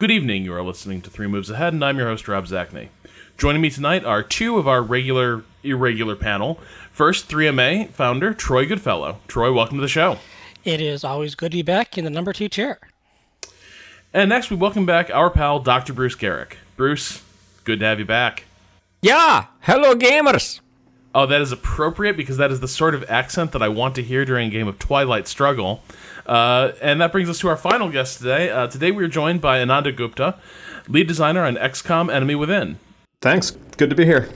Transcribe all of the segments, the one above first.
Good evening. You are listening to Three Moves Ahead, and I'm your host, Rob Zacny. Joining me tonight are two of our regular, irregular panel. First, 3MA founder Troy Goodfellow. Troy, welcome to the show. It is always good to be back in the number two chair. And next, we welcome back our pal, Dr. Bruce Geryk. Bruce, good to have you back. Yeah, hello gamers. Oh, that is appropriate because that is the sort of accent that I want to hear during a game of Twilight Struggle. Uh, and that brings us to our final guest today. Uh, today we are joined by Ananda Gupta, lead designer on XCOM Enemy Within. Thanks. Good to be here.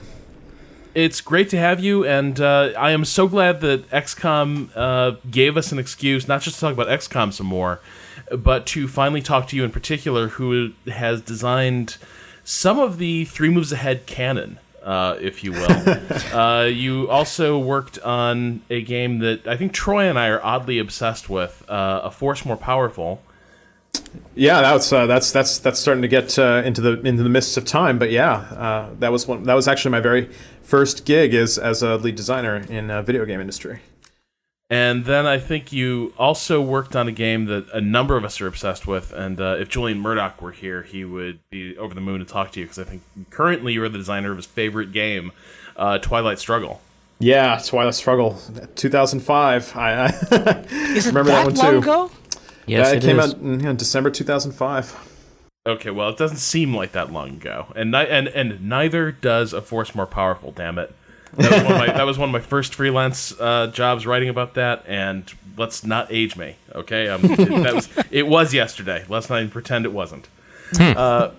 It's great to have you, and uh, I am so glad that XCOM uh, gave us an excuse not just to talk about XCOM some more, but to finally talk to you in particular, who has designed some of the Three Moves Ahead canon, uh, if you will. uh, you also worked on a game that I think Troy and I are oddly obsessed with, uh, A Force More Powerful. Yeah, that's uh, that's that's that's starting to get uh, into the into the mists of time. But yeah, uh, that was one. That was actually my very first gig as as a lead designer in video game industry. And then I think you also worked on a game that a number of us are obsessed with. And uh, if Julian Murdoch were here, he would be over the moon to talk to you because I think currently you are the designer of his favorite game, uh, Twilight Struggle. Yeah, Twilight Struggle, 2005. I, I remember that, that one long too. ago? Yes, yeah, it, it came is. out in, in December 2005. Okay, well, it doesn't seem like that long ago, and ni- and and neither does a force more powerful. Damn it! That was one of my, that was one of my first freelance uh, jobs writing about that, and let's not age me, okay? Um, it, that was it was yesterday. Let's not even pretend it wasn't. uh,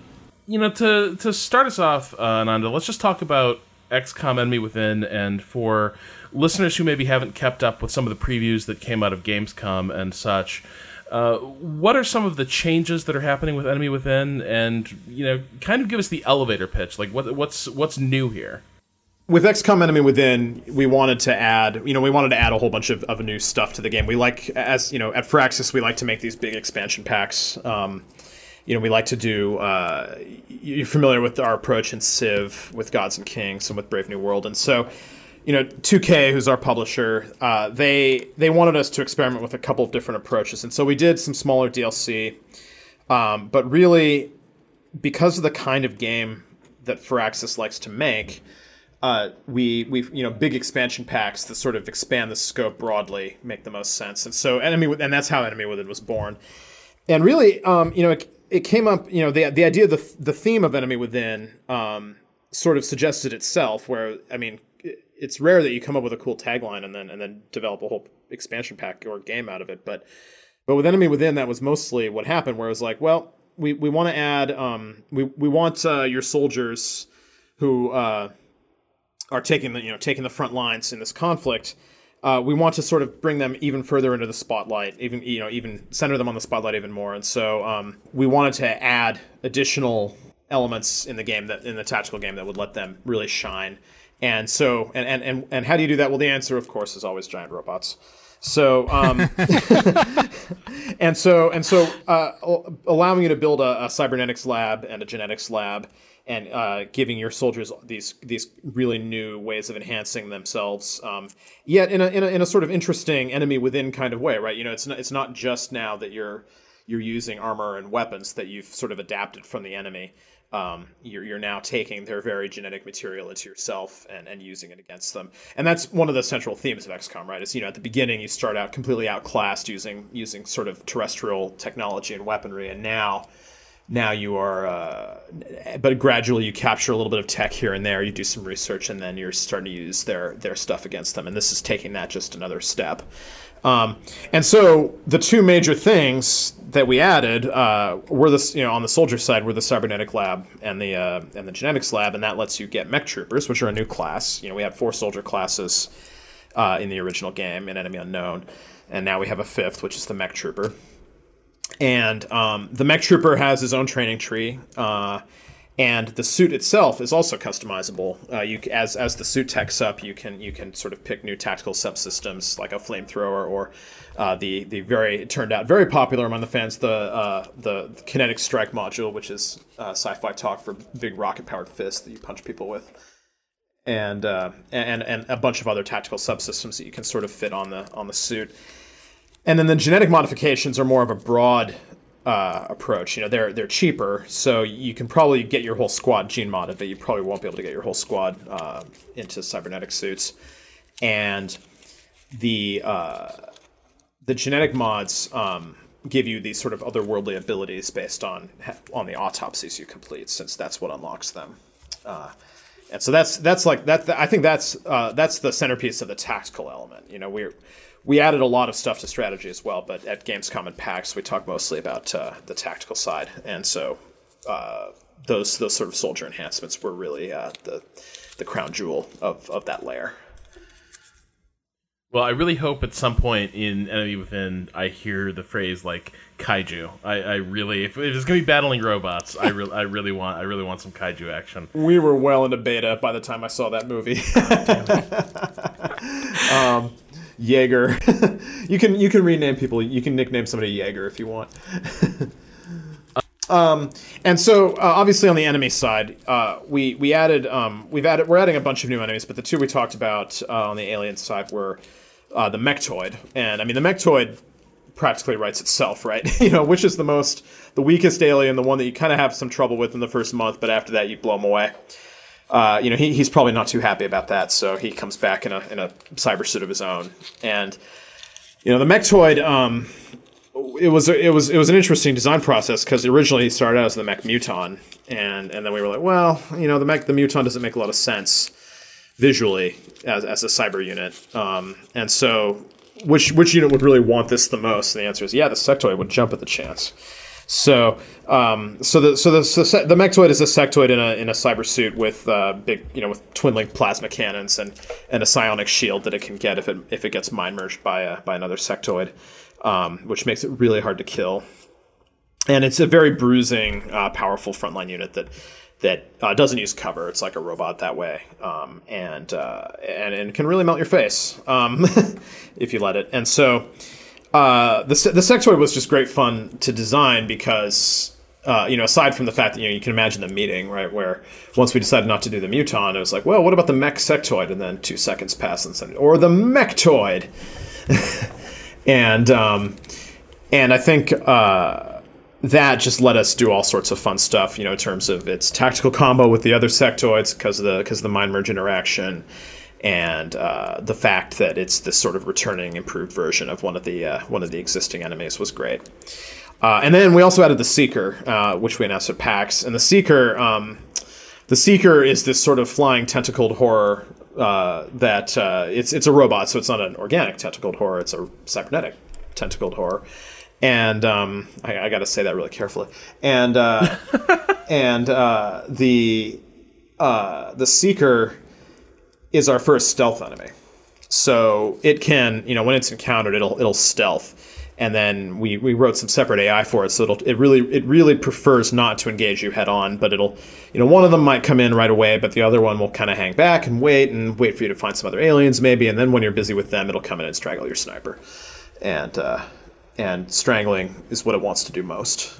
you know, to to start us off, uh, Ananda, let's just talk about XCOM Enemy Within, and for listeners who maybe haven't kept up with some of the previews that came out of Gamescom and such. Uh, what are some of the changes that are happening with Enemy Within, and you know, kind of give us the elevator pitch. Like, what what's what's new here? With XCOM Enemy Within, we wanted to add, you know, we wanted to add a whole bunch of, of new stuff to the game. We like, as you know, at Firaxis, we like to make these big expansion packs. Um, you know, we like to do. Uh, you're familiar with our approach in Civ with Gods and Kings and with Brave New World, and so, you know, 2K, who's our publisher, uh, they they wanted us to experiment with a couple of different approaches, and so we did some smaller DLC. Um, but really, because of the kind of game that Firaxis likes to make, uh, we we you know big expansion packs that sort of expand the scope broadly make the most sense, and so enemy and that's how Enemy Within was born. And really, um, you know, it, it came up. You know, the the idea, the the theme of Enemy Within, um, sort of suggested itself. Where I mean, it- it's rare that you come up with a cool tagline and then and then develop a whole expansion pack or game out of it, but but with Enemy Within, that was mostly what happened. Where it was like, well, we we want to add, um, we we want uh, your soldiers who. Uh, are taking the you know taking the front lines in this conflict. Uh, we want to sort of bring them even further into the spotlight, even you know even center them on the spotlight even more. And so um, we wanted to add additional elements in the game that in the tactical game that would let them really shine. And so and and and, and how do you do that? Well, the answer, of course, is always giant robots. So um, and so and so uh, allowing you to build a, a cybernetics lab and a genetics lab and uh, giving your soldiers these these really new ways of enhancing themselves um, yet in a, in a in a sort of interesting enemy within kind of way right you know it's not it's not just now that you're you're using armor and weapons that you've sort of adapted from the enemy um, you're, you're now taking their very genetic material into yourself and, and using it against them. And that's one of the central themes of XCOM, right? Is you know at the beginning you start out completely outclassed using using sort of terrestrial technology and weaponry, and now now you are uh, but gradually you capture a little bit of tech here and there. You do some research and then you're starting to use their their stuff against them. And this is taking that just another step. Um, and so the two major things that we added uh, were this you know on the soldier side were the cybernetic lab and the uh, and the genetics lab. And that lets you get mech troopers which are a new class. You know we had four soldier classes uh, in the original game in enemy unknown. And now we have a fifth which is the mech trooper and um, the mech trooper has his own training tree uh, and the suit itself is also customizable. Uh, you as as the suit techs up you can you can sort of pick new tactical subsystems like a flamethrower or uh, the the very turned out very popular among the fans the uh, the kinetic strike module which is uh, sci-fi talk for big rocket powered fists that you punch people with. And uh, and and a bunch of other tactical subsystems that you can sort of fit on the on the suit and then the genetic modifications are more of a broad uh, approach. You know, they're they're cheaper, so you can probably get your whole squad gene modded, but you probably won't be able to get your whole squad uh, into cybernetic suits. And the uh, the genetic mods um, give you these sort of otherworldly abilities based on on the autopsies you complete, since that's what unlocks them. Uh, and so that's that's like that. I think that's uh, that's the centerpiece of the tactical element. You know, we're we added a lot of stuff to strategy as well, but at Gamescom and PAX we talk mostly about uh, the tactical side, and so uh, those those sort of soldier enhancements were really uh, the the crown jewel of of that layer. Well, I really hope at some point in Enemy Within I hear the phrase like kaiju. I, I really, if, if it's gonna be battling robots, I really, I really want, I really want some kaiju action. We were well into beta by the time I saw that movie. um, Jaeger. you can you can rename people. You can nickname somebody Jaeger if you want. um, and so uh, obviously on the enemy side, uh, we we added um, we've added we're adding a bunch of new enemies, but the two we talked about uh, on the alien side were uh, the Mechtoid, and I mean the Mechtoid practically writes itself, right? you know, which is the most the weakest alien, the one that you kind of have some trouble with in the first month, but after that you blow them away. Uh, you know, he, he's probably not too happy about that, so he comes back in a in a cyber suit of his own. And you know, the Mechtoid, um, it was it was it was an interesting design process because originally he started out as the Mech Muton, and and then we were like, well, you know, the Mech the Muton doesn't make a lot of sense visually as, as a cyber unit, um, and so which which unit would really want this the most? And the answer is yeah, the Sectoid would jump at the chance. So, um, so the so the so the Mechtoid is a sectoid in a in a cyber suit with uh, big you know with twin link plasma cannons and and a psionic shield that it can get if it if it gets mind merged by a by another sectoid, um, which makes it really hard to kill. And it's a very bruising, uh, powerful frontline unit that that uh, doesn't use cover. It's like a robot that way, um, and, uh, and and can really melt your face um, if you let it. And so uh, the the sectoid was just great fun to design because uh, you know aside from the fact that you know you can imagine the meeting right where once we decided not to do the muton it was like well what about the mech sectoid and then two seconds pass and said or the mechtoid and um, and I think uh, that just let us do all sorts of fun stuff you know in terms of its tactical combo with the other sectoids because of the because of the mind merge interaction and uh, the fact that it's this sort of returning improved version of one of the uh, one of the existing enemies was great. Uh, and then we also added the Seeker, uh, which we announced at PAX. And the Seeker, um, the Seeker is this sort of flying tentacled horror uh, that uh, it's it's a robot, so it's not an organic tentacled horror; it's a cybernetic tentacled horror. And um, I, I got to say that really carefully. And and the the Seeker is our first stealth enemy. So it can, you know, when it's encountered, it'll it'll stealth, and then we, we wrote some separate AI for it. So it'll it really it really prefers not to engage you head on, but it'll, you know, one of them might come in right away, but the other one will kind of hang back and wait and wait for you to find some other aliens maybe, and then when you're busy with them, it'll come in and strangle your sniper, and uh, and strangling is what it wants to do most.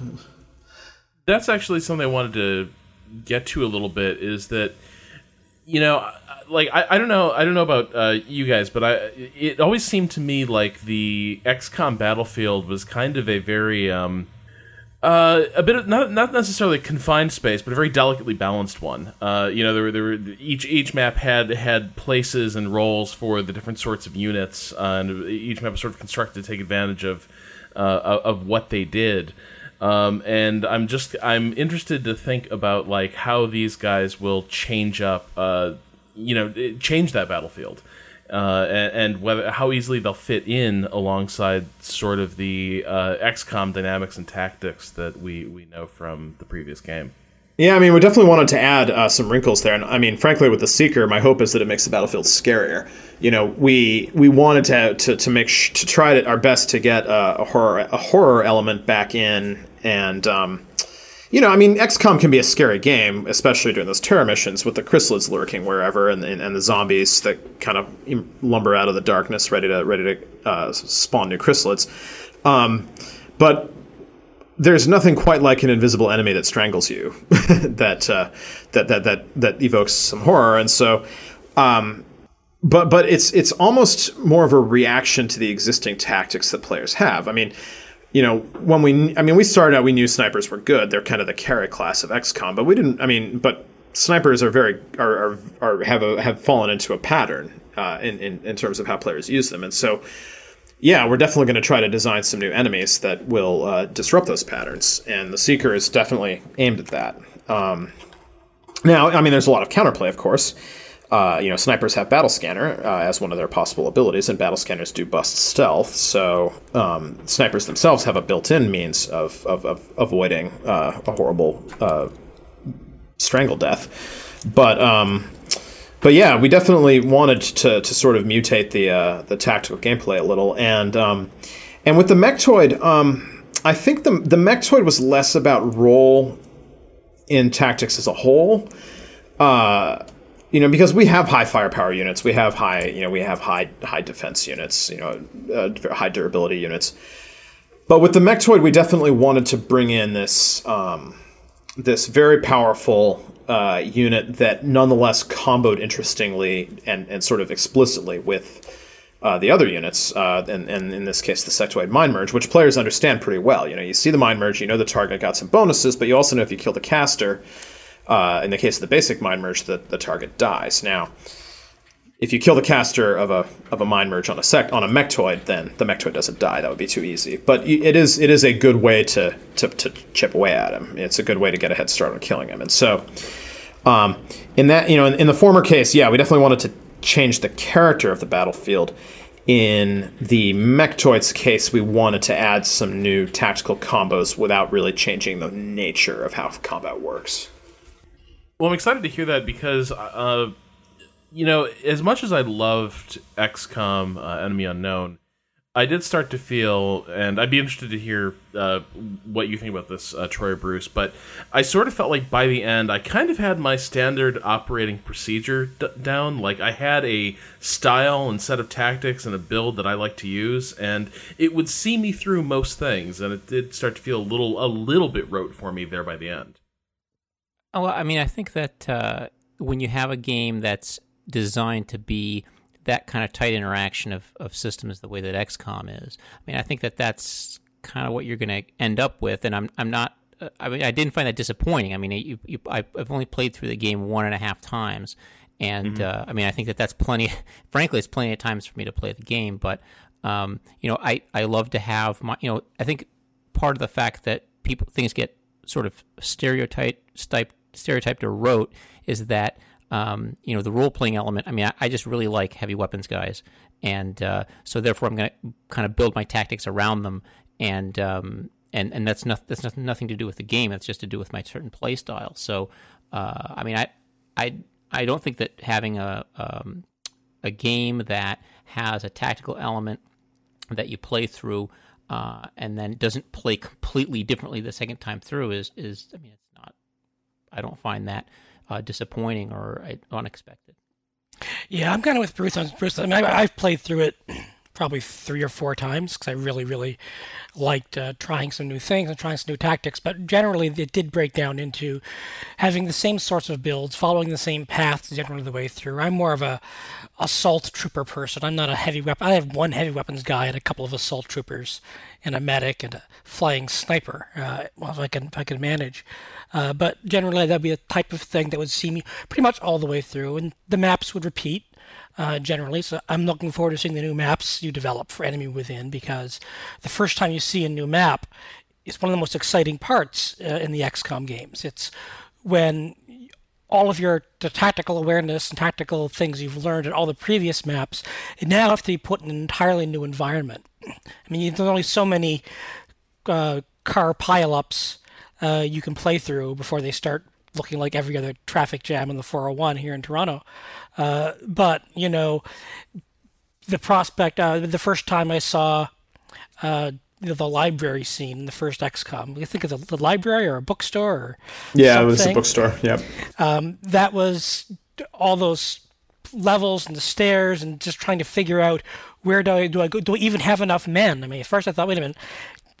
That's actually something I wanted to get to a little bit. Is that you know like I, I don't know I don't know about uh, you guys, but I it always seemed to me like the XCOM Battlefield was kind of a very um, uh, a bit of not not necessarily confined space, but a very delicately balanced one. Uh, you know, there were, there were each each map had had places and roles for the different sorts of units, uh, and each map was sort of constructed to take advantage of uh, of what they did. Um, and I'm just I'm interested to think about like how these guys will change up uh, you know change that battlefield. Uh, and, and, whether how easily they'll fit in alongside sort of the uh, XCOM dynamics and tactics that we, we know from the previous game. Yeah, I mean, we definitely wanted to add uh, some wrinkles there, and I mean, frankly, with the Seeker, my hope is that it makes the battlefield scarier. You know, we we wanted to to, to make sh- to try to, our best to get a horror a horror element back in, and um, you know, I mean, XCOM can be a scary game, especially during those terror missions with the chrysalids lurking wherever and, and, and the zombies that kind of lumber out of the darkness, ready to ready to uh, spawn new chrysalids. Um, but there's nothing quite like an invisible enemy that strangles you, that, uh, that that that that evokes some horror, and so. Um, but but it's it's almost more of a reaction to the existing tactics that players have. I mean, you know, when we, I mean, we started out, we knew snipers were good. They're kind of the carry class of XCOM, but we didn't. I mean, but snipers are very are are, are have a have fallen into a pattern uh, in, in in terms of how players use them, and so. Yeah, we're definitely going to try to design some new enemies that will uh, disrupt those patterns, and the Seeker is definitely aimed at that. Um, now, I mean, there's a lot of counterplay, of course. Uh, you know, snipers have battle scanner uh, as one of their possible abilities, and battle scanners do bust stealth. So um, snipers themselves have a built-in means of, of, of avoiding uh, a horrible uh, strangle death. But um, but yeah, we definitely wanted to, to sort of mutate the uh, the tactical gameplay a little, and um, and with the Mechtoid, um, I think the the Mechtoid was less about role in tactics as a whole. Uh, you know, because we have high firepower units, we have high, you know, we have high high defense units, you know, uh, high durability units. But with the Mechtoid, we definitely wanted to bring in this um, this very powerful uh, unit that nonetheless comboed interestingly and, and sort of explicitly with uh, the other units, uh, and, and in this case, the sectoid mind merge, which players understand pretty well. You know, you see the mind merge, you know the target got some bonuses, but you also know if you kill the caster, uh, in the case of the basic mind merge, the, the target dies. Now, if you kill the caster of a of a mind merge on a sec on a mechtoid, then the mechtoid doesn't die. That would be too easy. But it is it is a good way to to, to chip away at him. It's a good way to get a head start on killing him. And so, um, in that you know, in, in the former case, yeah, we definitely wanted to change the character of the battlefield. In the Mechtoid's case, we wanted to add some new tactical combos without really changing the nature of how combat works. Well, I'm excited to hear that because, uh, you know, as much as I loved XCOM uh, Enemy Unknown, I did start to feel, and I'd be interested to hear uh, what you think about this, uh, Troy Bruce, but I sort of felt like by the end, I kind of had my standard operating procedure d- down. Like, I had a style and set of tactics and a build that I like to use, and it would see me through most things, and it did start to feel a little, a little bit rote for me there by the end. Well, I mean, I think that uh, when you have a game that's designed to be that kind of tight interaction of, of systems the way that XCOM is, I mean, I think that that's kind of what you're going to end up with. And I'm I'm not. Uh, I mean, I didn't find that disappointing. I mean, you, you, I've only played through the game one and a half times, and mm-hmm. uh, I mean, I think that that's plenty. Frankly, it's plenty of times for me to play the game. But um, you know, I I love to have my. You know, I think part of the fact that people things get sort of stereotyped stereotyped or rote is that um, you know the role playing element. I mean, I, I, just really like heavy weapons guys, and uh, so therefore I'm going to kind of build my tactics around them, and um, and and that's not that's nothing to do with the game. It's just to do with my certain play style. So uh, I mean, I I I don't think that having a um, a game that has a tactical element that you play through uh, and then doesn't play completely differently the second time through is is I mean it's not I don't find that uh, disappointing or uh, unexpected. Yeah, I'm kind of with Bruce on Bruce. I mean, I, have played through it probably three or four times because I really, really liked uh, trying some new things and trying some new tactics. But generally, it did break down into having the same sorts of builds, following the same paths generally the way through. I'm more of a assault trooper person. I'm not a heavy weapon. I have one heavy weapons guy and a couple of assault troopers, and a medic and a flying sniper. Uh, well, if I can, if I can manage. Uh, but generally, that'd be a type of thing that would see me pretty much all the way through, and the maps would repeat uh, generally. So I'm looking forward to seeing the new maps you develop for Enemy Within because the first time you see a new map is one of the most exciting parts uh, in the XCOM games. It's when all of your tactical awareness and tactical things you've learned in all the previous maps now have to be put in an entirely new environment. I mean, there's only so many uh, car pileups uh, you can play through before they start looking like every other traffic jam in the 401 here in Toronto. Uh, but you know, the prospect. Uh, the first time I saw uh, the library scene in the first XCOM, you think of a the library or a bookstore or yeah, something. it was a bookstore. Yep. Um, that was all those levels and the stairs and just trying to figure out where do I do I go? Do I even have enough men? I mean, at first I thought, wait a minute,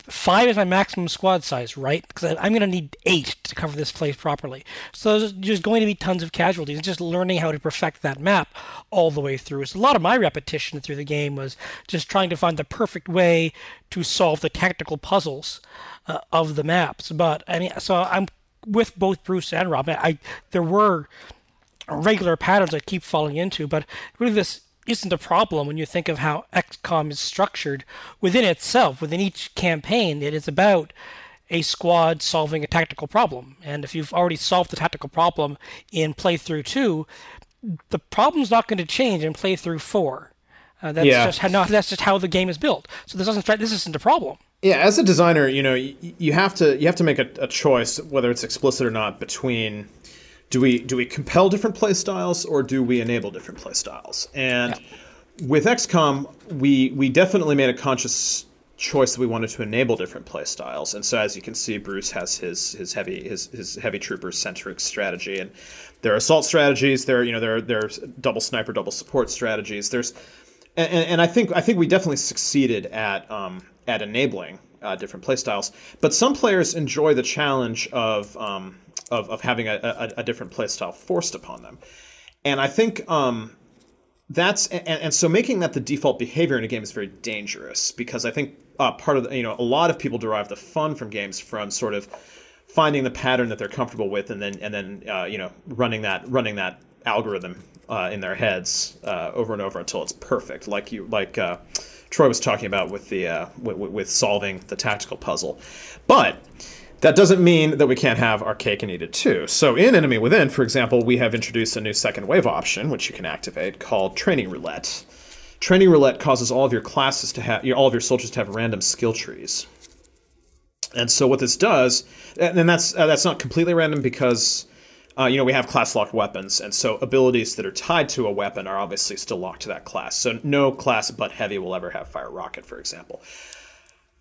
five is my maximum squad size, right? Because I'm going to need eight to cover this place properly. So there's just going to be tons of casualties. It's Just learning how to perfect that map all the way through. So a lot of my repetition through the game was just trying to find the perfect way to solve the tactical puzzles uh, of the maps. But I mean, so I'm with both Bruce and Rob. I there were regular patterns I keep falling into, but really this isn't a problem when you think of how XCOM is structured within itself, within each campaign. It is about a squad solving a tactical problem. And if you've already solved the tactical problem in playthrough two, the problem's not going to change in playthrough four. Uh, that's yeah. just how no, that's just how the game is built. So this doesn't this isn't a problem. Yeah, as a designer, you know, you, you have to you have to make a, a choice, whether it's explicit or not, between do we do we compel different play styles or do we enable different play styles? And yeah. with XCOM, we we definitely made a conscious choice that we wanted to enable different play styles. And so as you can see, Bruce has his his heavy his, his heavy troopers centric strategy, and there are assault strategies. There you know there there's double sniper, double support strategies. There's and, and I think I think we definitely succeeded at um, at enabling uh, different play styles. But some players enjoy the challenge of um, of, of having a, a, a different playstyle forced upon them. And I think um, that's and, and, so making that the default behavior in a game is very dangerous because I think uh, part of the, you know a lot of people derive the fun from games from sort of finding the pattern that they're comfortable with and then and then uh, you know running that running that algorithm uh, in their heads uh, over and over until it's perfect like you like uh, Troy was talking about with the uh, with, with solving the tactical puzzle but that doesn't mean that we can't have our cake and eat it too. So in Enemy Within, for example, we have introduced a new second wave option, which you can activate, called Training Roulette. Training Roulette causes all of your classes to have, all of your soldiers to have random skill trees. And so what this does, and that's uh, that's not completely random because uh, you know we have class locked weapons, and so abilities that are tied to a weapon are obviously still locked to that class. So no class but heavy will ever have fire rocket, for example.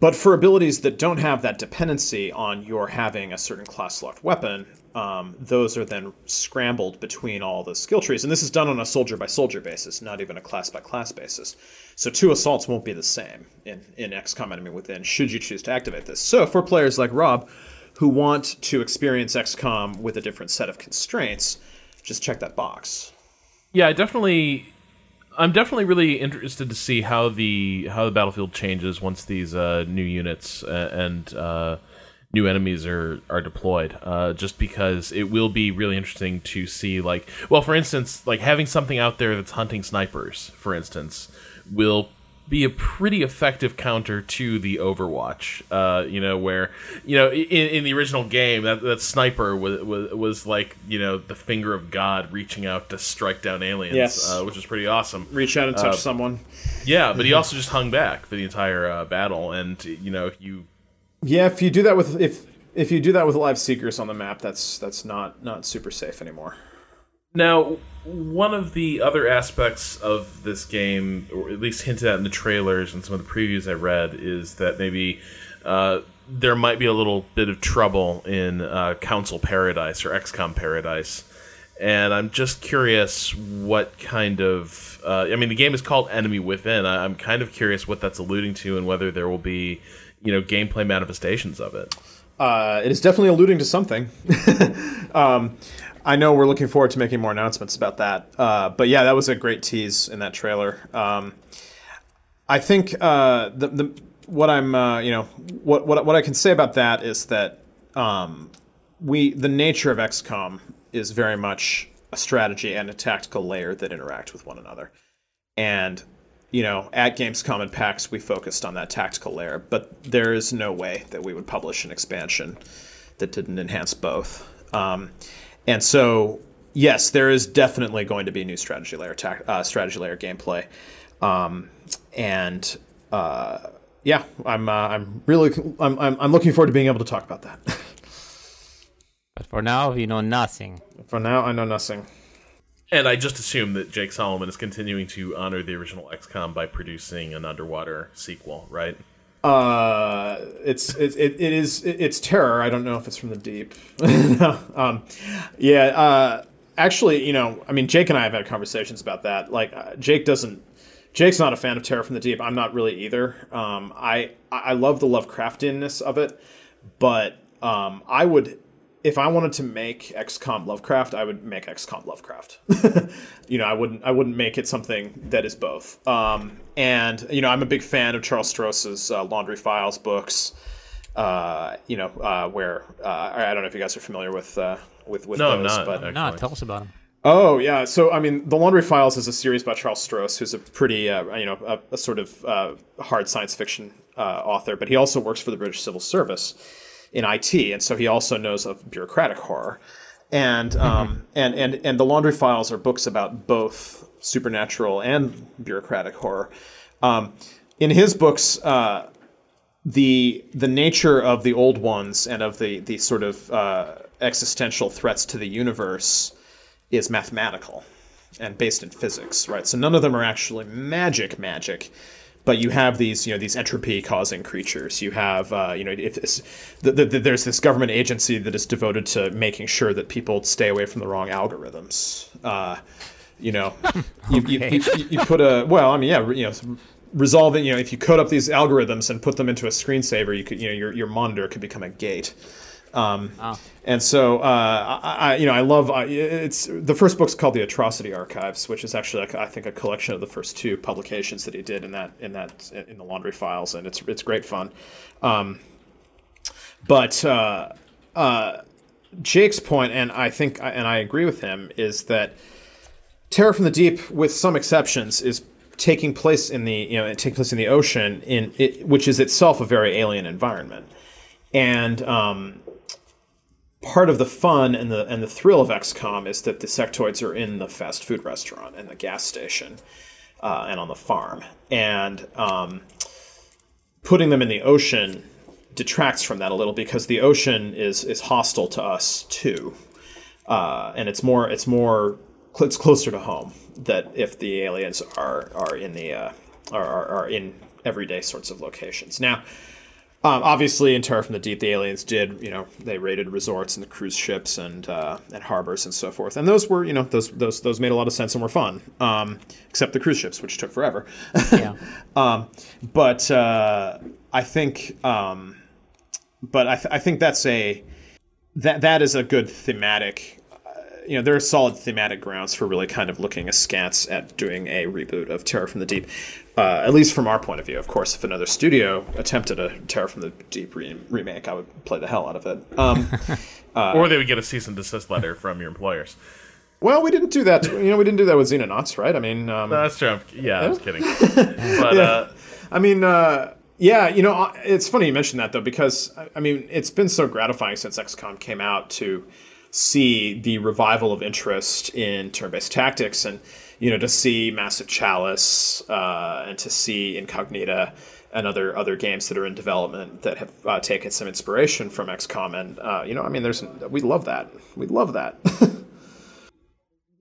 But for abilities that don't have that dependency on your having a certain class locked weapon, um, those are then scrambled between all the skill trees. And this is done on a soldier by soldier basis, not even a class by class basis. So two assaults won't be the same in, in XCOM Enemy Within, should you choose to activate this. So for players like Rob, who want to experience XCOM with a different set of constraints, just check that box. Yeah, definitely I'm definitely really interested to see how the how the battlefield changes once these uh, new units uh, and uh, new enemies are are deployed. Uh, just because it will be really interesting to see, like, well, for instance, like having something out there that's hunting snipers, for instance, will be a pretty effective counter to the Overwatch. Uh, you know, where you know in, in the original game that, that sniper was, was, was like you know the finger of God reaching out to strike down aliens, yes. uh, which was pretty awesome. Reach out and touch uh, someone. Yeah, but he also just hung back for the entire uh, battle, and you know you. Yeah, if you do that with if if you do that with live seekers on the map, that's that's not not super safe anymore. Now, one of the other aspects of this game, or at least hinted at in the trailers and some of the previews I read, is that maybe uh, there might be a little bit of trouble in uh, Council Paradise or XCOM Paradise. And I'm just curious what kind of. Uh, I mean, the game is called Enemy Within. I, I'm kind of curious what that's alluding to and whether there will be, you know, gameplay manifestations of it. Uh, it is definitely alluding to something. um, I know we're looking forward to making more announcements about that. Uh, but yeah, that was a great tease in that trailer. Um, I think uh, the, the what I'm uh, you know what, what what I can say about that is that um, we the nature of XCOM is very much a strategy and a tactical layer that interact with one another. And you know, at Gamescom and PAX, we focused on that tactical layer, but there is no way that we would publish an expansion that didn't enhance both. Um, and so, yes, there is definitely going to be new strategy layer ta- uh, strategy layer gameplay, um, and uh, yeah, I'm uh, I'm really I'm, I'm I'm looking forward to being able to talk about that. but for now, you know nothing. For now, I know nothing. And I just assume that Jake Solomon is continuing to honor the original XCOM by producing an underwater sequel, right? Uh, it's it, it, it is it's terror. I don't know if it's from the deep. um, yeah. Uh, actually, you know, I mean, Jake and I have had conversations about that. Like, uh, Jake doesn't Jake's not a fan of Terror from the Deep. I'm not really either. Um, I I love the Lovecraftianness of it, but um, I would if I wanted to make XCOM Lovecraft, I would make XCOM Lovecraft. you know, I wouldn't I wouldn't make it something that is both. Um, and you know, I'm a big fan of Charles Stross's uh, Laundry Files books. Uh, you know, uh, where uh, I don't know if you guys are familiar with uh, with with No, I'm those, not, but actually. No, tell us about them. Oh yeah, so I mean, the Laundry Files is a series by Charles Stross, who's a pretty, uh, you know, a, a sort of uh, hard science fiction uh, author, but he also works for the British Civil Service in IT, and so he also knows of bureaucratic horror, and um, and and and the Laundry Files are books about both supernatural and bureaucratic horror. Um, in his books, uh, the the nature of the old ones and of the the sort of uh, existential threats to the universe is mathematical and based in physics, right? So none of them are actually magic magic, but you have these you know these entropy causing creatures. You have uh, you know if the, the, the, there's this government agency that is devoted to making sure that people stay away from the wrong algorithms. Uh, you know, you, you, you, you put a well, I mean, yeah, you know, resolving. You know, if you code up these algorithms and put them into a screensaver, you could, you know, your your monitor could become a gate. Um, And so, uh, I, I, you know, I love it's the first book's called the Atrocity Archives, which is actually, like, I think, a collection of the first two publications that he did in that in that in the Laundry Files, and it's it's great fun. Um, but uh, uh, Jake's point, and I think, and I agree with him, is that Terror from the Deep, with some exceptions, is taking place in the you know taking place in the ocean, in it, which is itself a very alien environment, and um, part of the fun and the and the thrill of XCOM is that the sectoids are in the fast food restaurant and the gas station, uh, and on the farm, and um, putting them in the ocean detracts from that a little because the ocean is is hostile to us too, uh, and it's more it's more it's closer to home that if the aliens are are in the uh, are, are are in everyday sorts of locations now. Um, obviously, in Terror from the Deep, the aliens did, you know, they raided resorts and the cruise ships and uh, and harbors and so forth, and those were, you know, those those those made a lot of sense and were fun, um, except the cruise ships, which took forever. Yeah. um, but uh, I think, um, but I, th- I think that's a that that is a good thematic. Uh, You know, there are solid thematic grounds for really kind of looking askance at doing a reboot of Terror from the Deep. Uh, at least from our point of view, of course, if another studio attempted a Terror from the Deep re- remake, I would play the hell out of it. Um, or they would get a cease and desist letter from your employers. well, we didn't do that. You know, we didn't do that with Xenonauts, right? I mean, um, No, that's true. I'm- Yeah, I was kidding. But uh, I mean, uh, yeah, you know, uh, it's funny you mentioned that though, because I- I mean, it's been so gratifying since XCOM came out to see the revival of interest in turn-based tactics, and you know, to see Massive Chalice uh, and to see Incognita and other other games that are in development that have uh, taken some inspiration from XCOM, and uh, you know, I mean, there's we love that, we love that.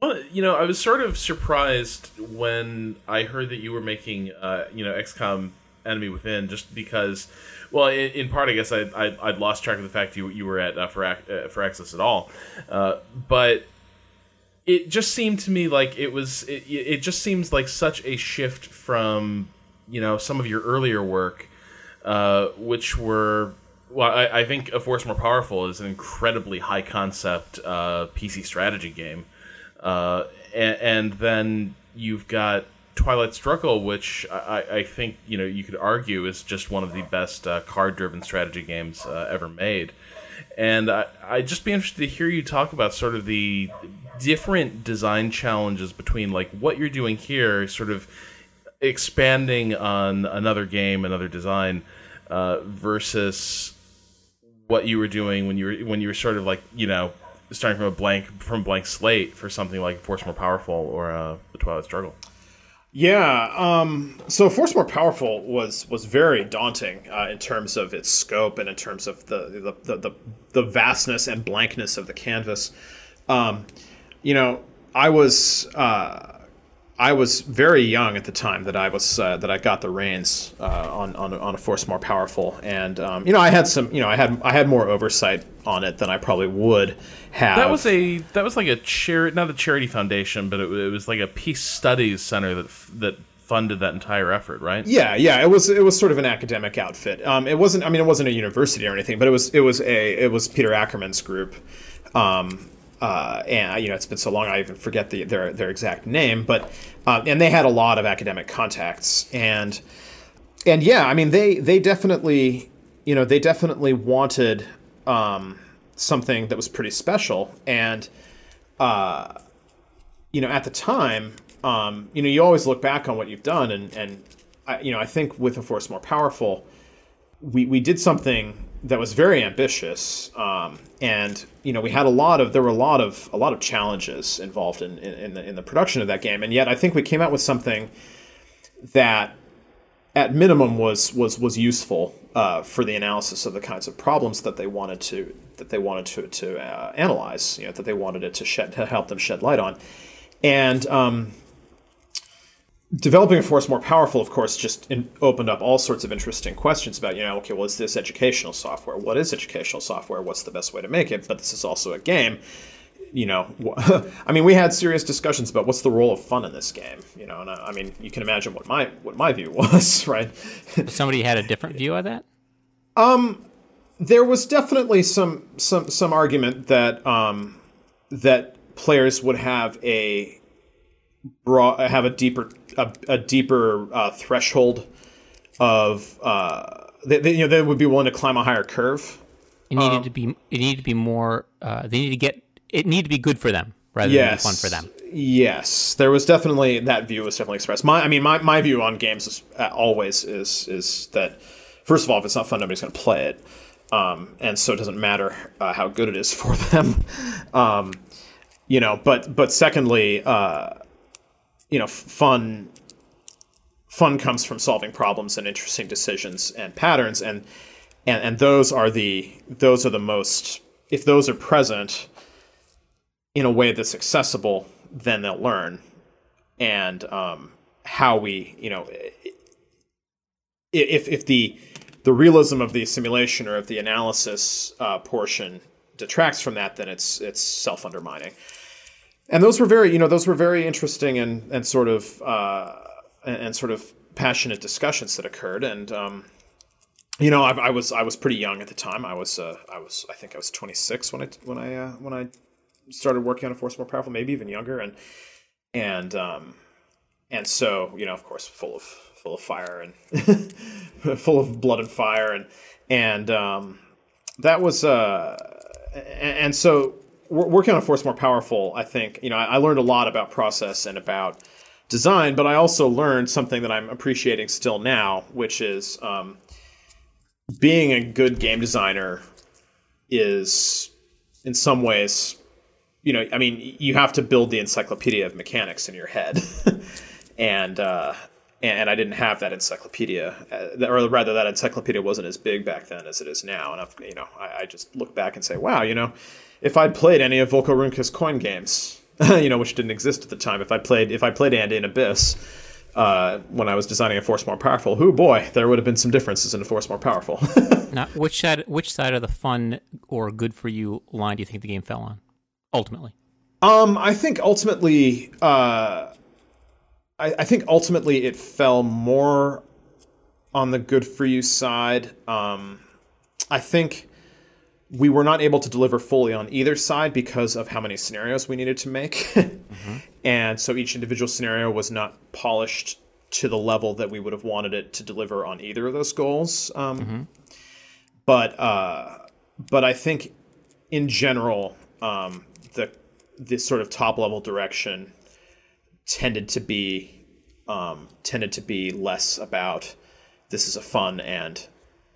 Well, you know, I was sort of surprised when I heard that you were making, uh, you know, XCOM Enemy Within, just because, well, in, in part, I guess I, I I'd lost track of the fact you you were at uh, for uh, Firaxis at all, uh, but it just seemed to me like it was it, it just seems like such a shift from you know some of your earlier work, uh, which were. Well, I, I think A Force More Powerful is an incredibly high concept uh, PC strategy game. Uh, and, and then you've got Twilight Struggle, which I, I think you know you could argue is just one of the best uh, card-driven strategy games uh, ever made. And I, I'd just be interested to hear you talk about sort of the different design challenges between like what you're doing here, sort of expanding on another game, another design, uh, versus what you were doing when you were when you were sort of like you know starting from a blank from blank slate for something like Force More Powerful or uh, the Twilight Struggle. Yeah. Um, so Force More Powerful was was very daunting uh, in terms of its scope and in terms of the the, the, the, vastness and blankness of the canvas. Um, you know, I was uh, I was very young at the time that I was uh, that I got the reins uh, on, on on a Force More Powerful, and um, you know I had some you know I had I had more oversight on it than I probably would have. That was a that was like a charity, not a charity foundation, but it, it was like a peace studies center that that funded that entire effort, right? Yeah, yeah, it was it was sort of an academic outfit. Um, it wasn't. I mean, it wasn't a university or anything, but it was it was a it was Peter Ackerman's group. Um, uh, and you know, it's been so long I even forget the their their exact name, but uh, and they had a lot of academic contacts, and and yeah, I mean, they they definitely you know they definitely wanted um, something that was pretty special, and uh, you know, at the time, um, you know, you always look back on what you've done, and and I, you know, I think with a force more powerful, we we did something that was very ambitious, um, and you know, we had a lot of there were a lot of a lot of challenges involved in in, in the, in the production of that game, and yet I think we came out with something that at minimum was was was useful uh, for the analysis of the kinds of problems that they wanted to that they wanted to to uh, analyze, you know, that they wanted it to shed to help them shed light on, and um, developing a force more powerful, of course, just in, opened up all sorts of interesting questions about, you know, okay, well, is this educational software? What is educational software? What's the best way to make it? But this is also a game. You know, I mean, we had serious discussions about what's the role of fun in this game. You know, and I, I mean, you can imagine what my what my view was, right? Somebody had a different view of that. Um, there was definitely some some some argument that um that players would have a broad, have a deeper a, a deeper uh, threshold of uh, they, they, you know they would be willing to climb a higher curve. It needed to be it needed to be more. Uh, they need to get it needed to be good for them rather Yes, than fun for them. Yes, there was definitely that view was definitely expressed. My, I mean, my, my view on games is uh, always is is that first of all, if it's not fun, nobody's going to play it, um, and so it doesn't matter uh, how good it is for them. um, you know, but but secondly, uh, you know, fun fun comes from solving problems and interesting decisions and patterns, and and and those are the those are the most if those are present in a way that's accessible, then they'll learn. And um, how we, you know, if if the the realism of the simulation or of the analysis uh, portion detracts from that, then it's it's self undermining. And those were very, you know, those were very interesting and and sort of uh, and, and sort of passionate discussions that occurred. And um, you know, I, I was I was pretty young at the time. I was uh, I was I think I was 26 when I when I uh, when I started working on a force more powerful, maybe even younger, and and um, and so you know, of course, full of full of fire and full of blood and fire, and and um, that was uh, and, and so working on a force more powerful. I think you know I, I learned a lot about process and about design, but I also learned something that I'm appreciating still now, which is um, being a good game designer is in some ways you know, I mean, you have to build the encyclopedia of mechanics in your head, and uh, and I didn't have that encyclopedia, uh, or rather, that encyclopedia wasn't as big back then as it is now. And I've, you know, I, I just look back and say, wow, you know, if I'd played any of Volko Ruhnke's coin games, you know, which didn't exist at the time, if I played if I played Andean Abyss. Uh, when I was designing a force more powerful, who boy, there would have been some differences in a force more powerful. Now, which side which side of the fun or good for you line do you think the game fell on? Ultimately, Um, I think ultimately, uh, I, I think ultimately it fell more on the good for you side. Um, I think we were not able to deliver fully on either side because of how many scenarios we needed to make, and so each individual scenario was not polished to the level that we would have wanted it to deliver on either of those goals. Um, But uh, but I think in general, um, the this sort of top level direction tended to be um, tended to be less about this is a fun and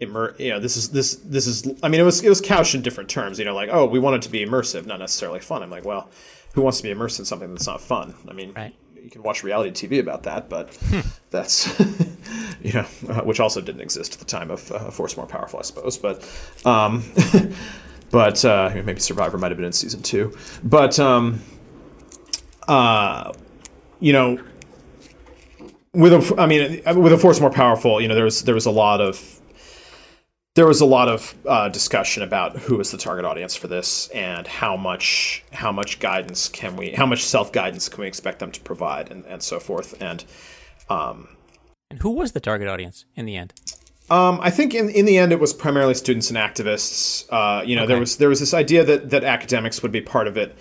immer- you know this is this this is I mean it was it was couched in different terms you know like oh we want it to be immersive not necessarily fun. I'm like well who wants to be immersed in something that's not fun? I mean Right. you can watch reality TV about that but that's you know uh, which also didn't exist at the time of uh, Force More Powerful I suppose but um, but uh, maybe Survivor might have been in season two but um, uh, you know with a, I mean, with a force more powerful, you know, there was there was a lot of there was a lot of uh, discussion about who is the target audience for this and how much how much guidance can we how much self guidance can we expect them to provide and, and so forth and And who was the target audience in the end? Um, I think in in the end it was primarily students and activists. Uh, you know, there was there was this idea that that academics would be part of it,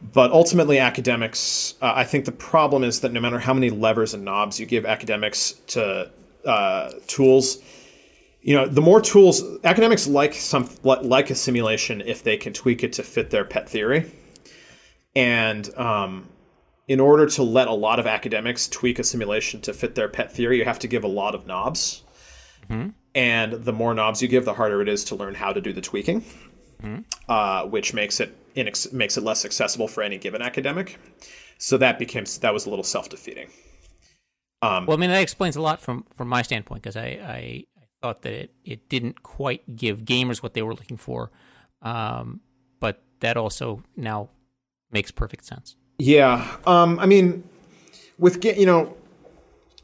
but ultimately academics. Uh, I think the problem is that no matter how many levers and knobs you give academics to uh, tools, you know, the more tools academics like some like a simulation if they can tweak it to fit their pet theory, and um, in order to let a lot of academics tweak a simulation to fit their pet theory, you have to give a lot of knobs. And the more knobs you give, the harder it is to learn how to do the tweaking, uh, which makes it inex- makes it less accessible for any given academic. So that became that was a little self defeating. Well, I mean, that explains a lot from from my standpoint because I, I I thought that it it didn't quite give gamers what they were looking for, um, but that also now makes perfect sense. Yeah, um, I mean, with you know,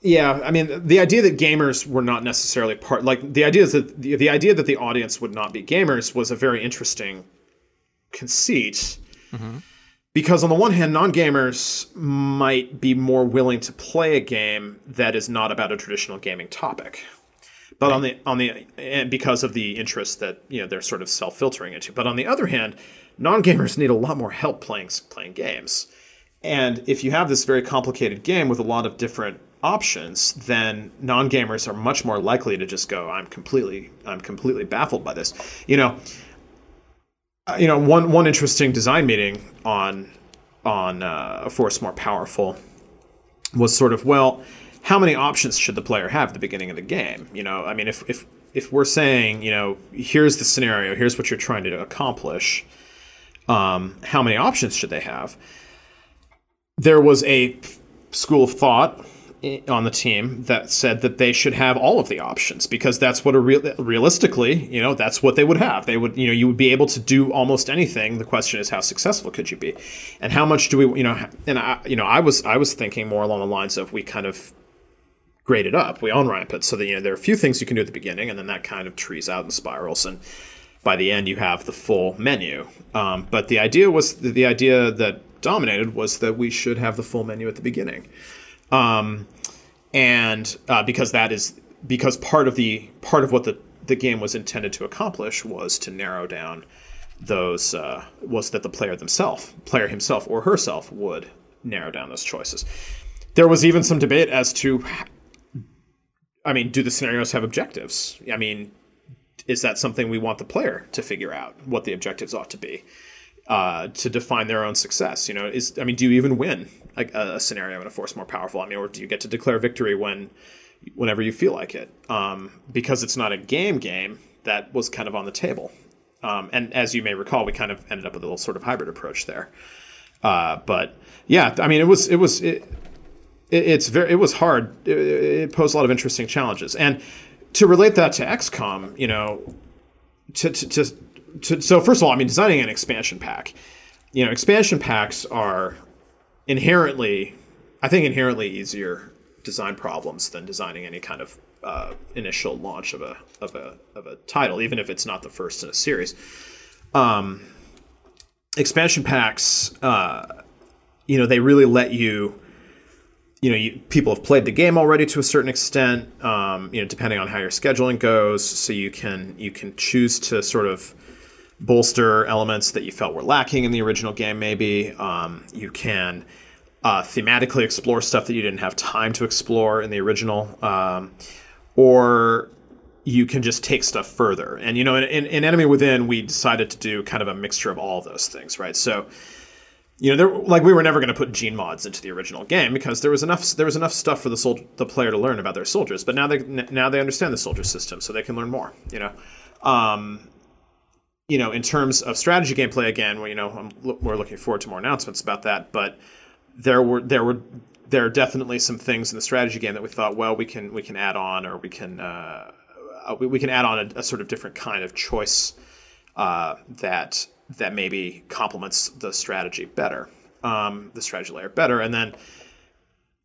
yeah, I mean, the idea that gamers were not necessarily part, like the idea is that the, the idea that the audience would not be gamers was a very interesting conceit. Mm-hmm. Because on the one hand, non-gamers might be more willing to play a game that is not about a traditional gaming topic. But on the on the and because of the interest that you know they're sort of self-filtering into. But on the other hand, non-gamers need a lot more help playing playing games. And if you have this very complicated game with a lot of different options, then non-gamers are much more likely to just go, "I'm completely, I'm completely baffled by this." You know, uh, you know, one one interesting design meeting on on uh, Force More Powerful was sort of well, how many options should the player have at the beginning of the game? You know, I mean, if if if we're saying, you know, here's the scenario, here's what you're trying to accomplish, um, how many options should they have? There was a school of thought on the team that said that they should have all of the options because that's what a real realistically, you know, that's what they would have. They would, you know, you would be able to do almost anything. The question is how successful could you be, and how much do we, you know, and I, you know, I was I was thinking more along the lines of we kind of grade it up. We on ramp it so that you know there are a few things you can do at the beginning, and then that kind of trees out and spirals, and by the end you have the full menu. Um, but the idea was the idea that dominated was that we should have the full menu at the beginning, um, and uh, because that is because part of the part of what the the game was intended to accomplish was to narrow down those uh, was that the player themselves, player himself or herself, would narrow down those choices. There was even some debate as to I mean, do the scenarios have objectives? I mean, is that something we want the player to figure out what the objectives ought to be uh, to define their own success? You know, is I mean, do you even win a, a scenario in a force more powerful? I mean, or do you get to declare victory when whenever you feel like it? Um, because it's not a game game that was kind of on the table. Um, and as you may recall, we kind of ended up with a little sort of hybrid approach there. Uh, but yeah, I mean, it was it was it, it, it's very it was hard. It, it posed a lot of interesting challenges, and to relate that to XCOM, you know, to to, to, to so first of all, I mean, designing an expansion pack, you know, expansion packs are inherently, I think, inherently easier design problems than designing any kind of uh, initial launch of a of a of a title, even if it's not the first in a series. Um, expansion packs, uh, you know, they really let you you know, you, people have played the game already to a certain extent. Um, you know, depending on how your scheduling goes, so you can you can choose to sort of bolster elements that you felt were lacking in the original game. Maybe um, you can uh, thematically explore stuff that you didn't have time to explore in the original, um, or you can just take stuff further. And you know, in, in, in Enemy Within, we decided to do kind of a mixture of all of those things, right? So you know, there, like we were never going to put gene mods into the original game because there was enough there was enough stuff for the sol- the player to learn about their soldiers. But now they now they understand the soldier system, so they can learn more. You know, um, you know, in terms of strategy gameplay, again, well, you know, I'm, we're looking forward to more announcements about that. But there were there were there are definitely some things in the strategy game that we thought, well, we can we can add on, or we can uh, we, we can add on a, a sort of different kind of choice uh, that that maybe complements the strategy better, um, the strategy layer better. And then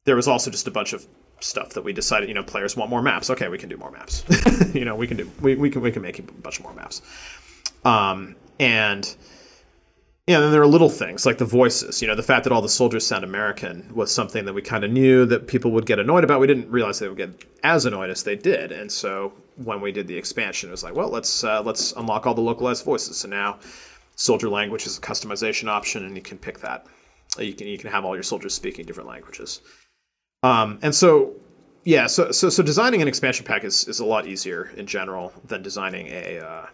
there was also just a bunch of stuff that we decided, you know, players want more maps. Okay, we can do more maps. you know, we can do we, we can we can make a bunch more maps. Um, and Yeah, and then there are little things like the voices. You know, the fact that all the soldiers sound American was something that we kind of knew that people would get annoyed about. We didn't realize they would get as annoyed as they did, and so when we did the expansion, it was like, well, let's uh, let's unlock all the localized voices. So now, soldier language is a customization option, and you can pick that. You can you can have all your soldiers speaking different languages. Um, and so, yeah, so so so designing an expansion pack is, is a lot easier in general than designing a uh,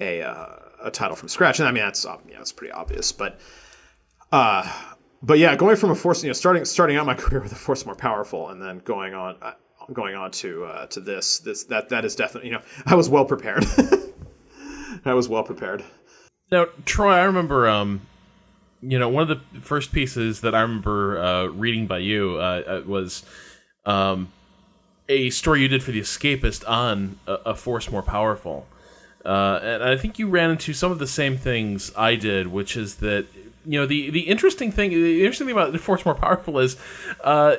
a uh, a title from scratch. And I mean that's uh, yeah, that's pretty obvious, but uh, but yeah, going from a force, you know, starting starting out my career with a force more powerful, and then going on uh, going on to uh, to this this that that is definitely you know I was well prepared. I was well prepared. Now, Troy, I remember, um, you know, one of the first pieces that I remember uh, reading by you uh, uh was um, a story you did for The Escapist on a, a force more powerful. Uh, and I think you ran into some of the same things I did, which is that you know the the interesting thing, the interesting thing about the Force More Powerful is, uh,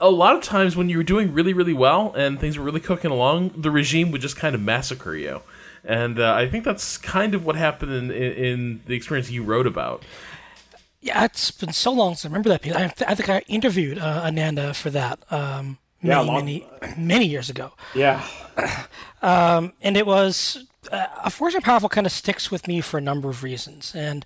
a lot of times when you were doing really really well and things were really cooking along, the regime would just kind of massacre you, and uh, I think that's kind of what happened in, in, in the experience you wrote about. Yeah, it's been so long since I remember that piece. I, I think I interviewed uh, Ananda for that um, many, yeah, many, many years ago. Yeah. Um, and it was uh, a force more powerful kind of sticks with me for a number of reasons, and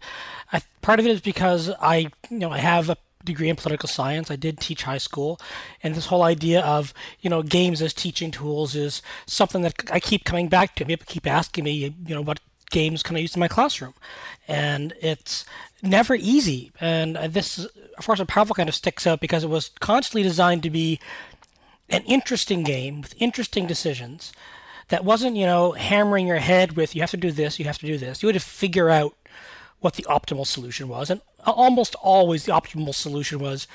I, part of it is because I, you know, I have a degree in political science. I did teach high school, and this whole idea of you know games as teaching tools is something that I keep coming back to. People keep asking me, you know, what games can I use in my classroom, and it's never easy. And this Force more Powerful kind of sticks out because it was constantly designed to be an interesting game with interesting decisions that wasn't, you know, hammering your head with you have to do this, you have to do this. You had to figure out what the optimal solution was. And almost always the optimal solution was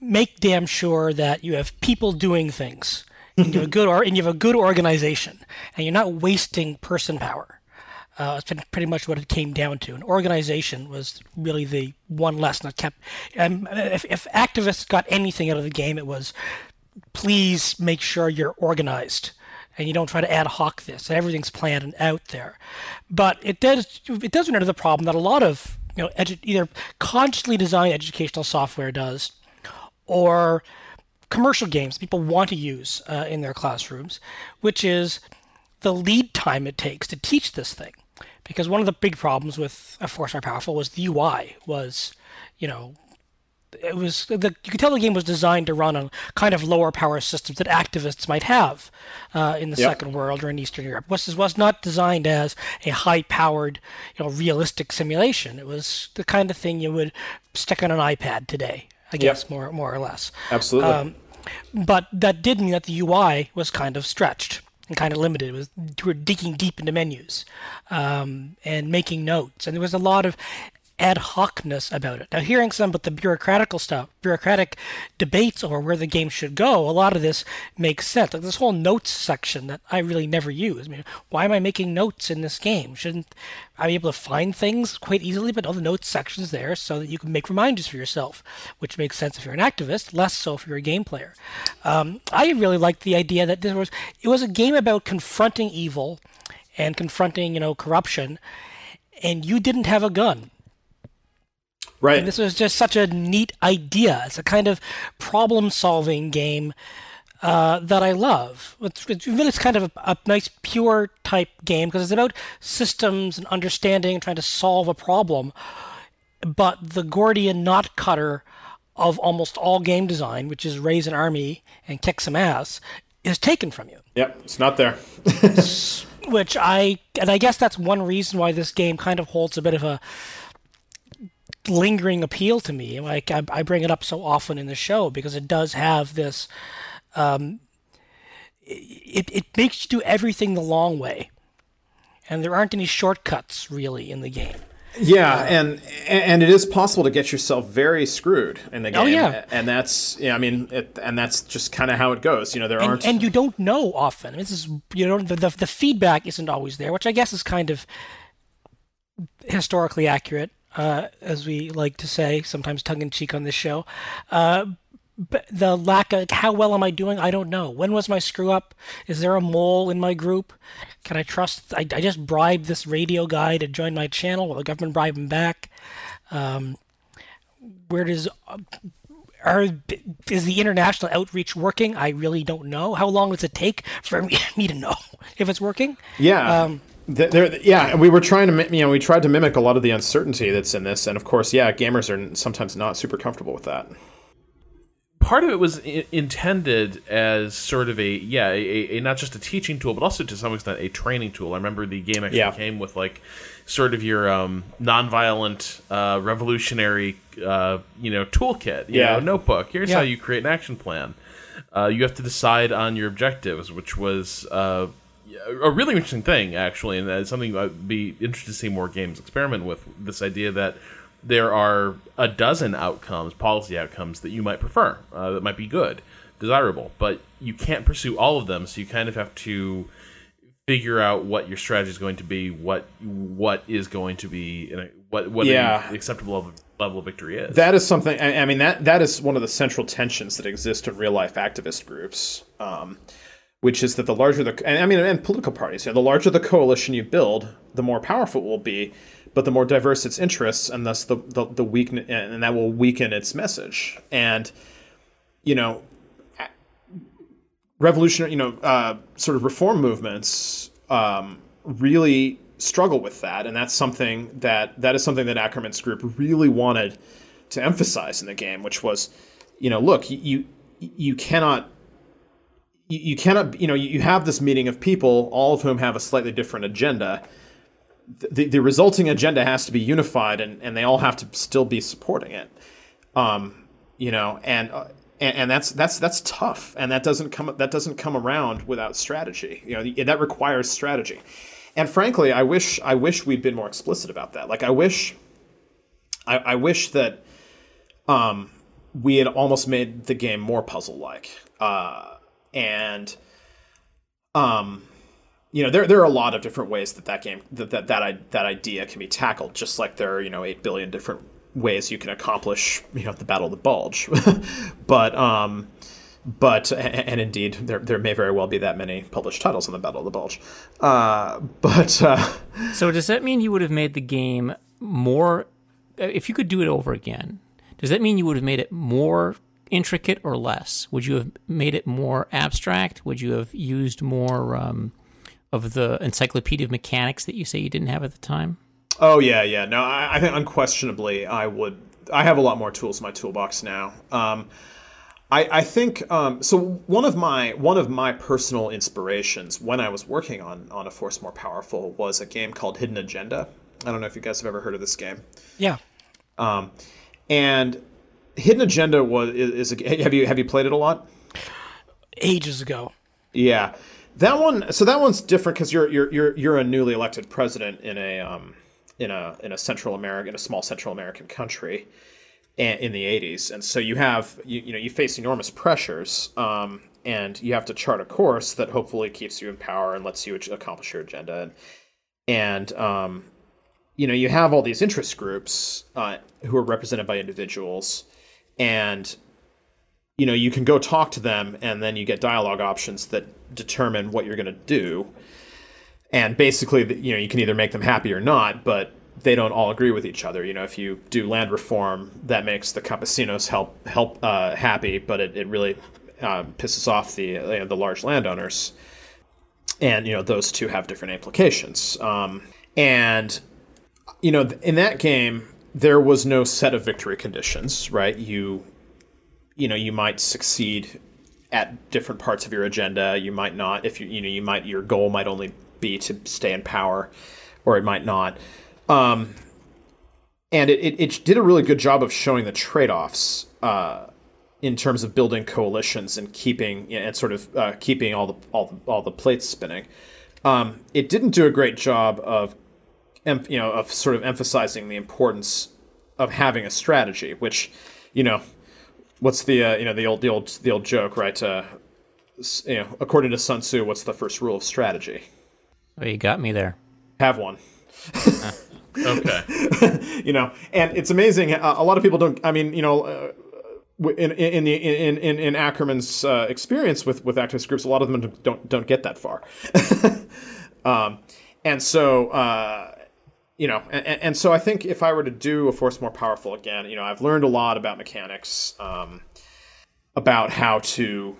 make damn sure that you have people doing things and you have a good or and you have a good organization and you're not wasting person power. Uh, it's pretty much what it came down to. And organization was really the one lesson that kept. Um, if, if activists got anything out of the game, it was please make sure you're organized and you don't try to ad hoc this. And everything's planned and out there. But it does it does run into the problem that a lot of you know edu- either consciously designed educational software does, or commercial games people want to use uh, in their classrooms, which is the lead time it takes to teach this thing. Because one of the big problems with a Force More Powerful was the UI was, you know, it was the you could tell the game was designed to run on kind of lower power systems that activists might have uh, in the yep. Second World or in Eastern Europe. Was was not designed as a high powered, you know, realistic simulation. It was the kind of thing you would stick on an iPad today. I guess yep. more more or less. Absolutely. Um, but that did mean that the UI was kind of stretched and kind of limited. It was we were digging deep into menus um, and making notes, and there was a lot of ad hocness about it. Now, hearing some of the bureaucratical stuff, bureaucratic debates over where the game should go, a lot of this makes sense. Like this whole notes section that I really never use. I mean, why am I making notes in this game? Shouldn't I be able to find things quite easily? But all the notes sections there so that you can make reminders for yourself, which makes sense if you're an activist, less so if you're a game player. Um, I really liked the idea that there was it was a game about confronting evil and confronting, you know, corruption, and you didn't have a gun Right. And this was just such a neat idea. It's a kind of problem solving game uh, that I love. It's, it's it's kind of a, a nice pure type game because it's about systems and understanding and trying to solve a problem. But the Gordian knot cutter of almost all game design, which is raise an army and kick some ass, is taken from you. Yep, it's not there. which I and I guess that's one reason why this game kind of holds a bit of a lingering appeal to me. Like I, I, bring it up so often in the show because it does have this. Um, it it makes you do everything the long way, and there aren't any shortcuts really in the game. Yeah, uh, and and it is possible to get yourself very screwed in the oh, game. Oh yeah, and that's yeah. I mean, it, and that's just kind of how it goes. You know, there and, aren't and you don't know often. This is you know the, the the feedback isn't always there, which I guess is kind of historically accurate uh, as we like to say, sometimes tongue in cheek on this show. Uh, the lack of how well am I doing? I don't know. When was my screw up? Is there a mole in my group? Can I trust? I, I just bribed this radio guy to join my channel. Will the government bribe him back? Um, where does are is the international outreach working? I really don't know. How long does it take for me, me to know if it's working? Yeah. Um, There, yeah, we were trying to, you know, we tried to mimic a lot of the uncertainty that's in this, and of course, yeah, gamers are sometimes not super comfortable with that. part of it was I- intended as sort of a yeah a, a not just a teaching tool but also to some extent a training tool i remember the game actually Yeah. came with like sort of your um, nonviolent uh, revolutionary uh, you know toolkit you Yeah. know, notebook here's Yeah. how you create an action plan uh, you have to decide on your objectives which was uh, a really interesting thing actually and it's something i'd be interested to see more games experiment with this idea that there are a dozen outcomes, policy outcomes that you might prefer, uh, that might be good, desirable, but you can't pursue all of them. So you kind of have to figure out what your strategy is going to be, what what is going to be, what what Yeah. an acceptable level, level of victory is. That is something. I, I mean that that is one of the central tensions that exist in real life activist groups, um, which is that the larger the and I mean and political parties, yeah, the larger the coalition you build, the more powerful it will be, but the more diverse its interests, and thus the the, the weaken and that will weaken its message. And you know, revolutionary, you know, uh, sort of reform movements um, really struggle with that, and that's something that that is something that Ackerman's group really wanted to emphasize in the game, which was, you know, look, you, you cannot. You you cannot, you know, you have this meeting of people, all of whom have a slightly different agenda. The, the resulting agenda has to be unified, and, and they all have to still be supporting it um, you know, and, uh, and and that's that's that's tough, and that doesn't come that doesn't come around without strategy. You know, that requires strategy. And frankly, I wish I wish we'd been more explicit about that. Like, I wish, I, I wish that um, we had almost made the game more puzzle-like, uh, and um, you know, there there are a lot of different ways that that game that that that, that idea can be tackled. Just like there are you know eight billion different ways you can accomplish you know the Battle of the Bulge, but um, but and, indeed there there may very well be that many published titles on the Battle of the Bulge, uh, but uh, So does that mean you would have made the game more? If you could do it over again, does that mean you would have made it more intricate or less? Would you have made it more abstract? Would you have used more um, of the encyclopedia of mechanics that you say you didn't have at the time? Oh yeah, yeah. No, I, I think unquestionably I would. I have a lot more tools in my toolbox now. Um, I, I think um, so. One of my one of my personal inspirations when I was working on on a force more powerful was a game called Hidden Agenda. I don't know if you guys have ever heard of this game. Yeah. And Hidden Agenda was is, is have you have you played it a lot? Ages ago. Yeah, that one. So that one's different because you're you're you're you're a newly elected president in a um in a in a Central America in a small Central American country, in the '80s, and so you have you you know you face enormous pressures. Um, and you have to chart a course that hopefully keeps you in power and lets you accomplish your agenda. And, and um, you know you have all these interest groups uh, who are represented by individuals, and you know you can go talk to them and then you get dialogue options that determine what you're going to do. And basically you know you can either make them happy or not but they don't all agree with each other. You know if you do land reform that makes the campesinos help help uh, happy but it, it really uh, pisses off the the large landowners. And you know those two have different implications. Um, and you know in that game there was no set of victory conditions right? You you know you might succeed at different parts of your agenda. You might not if you you know you might your goal might only be to stay in power or it might not. Um, and it, it, it did a really good job of showing the trade-offs uh, in terms of building coalitions and keeping and sort of uh, keeping all the all the, all the plates spinning. Um, it didn't do a great job of you know of sort of emphasizing the importance of having a strategy which you know what's the uh, you know the old the old the old joke right uh, you know according to Sun Tzu what's the first rule of strategy Oh, you got me there. have one okay. you know and it's amazing uh, a lot of people don't i mean you know uh, in in the in in, in Ackerman's uh, experience with with activist groups, a lot of them don't don't get that far. um, and so. You know, and, and so I think if I were to do a force more powerful again, you know, I've learned a lot about mechanics, um, about how to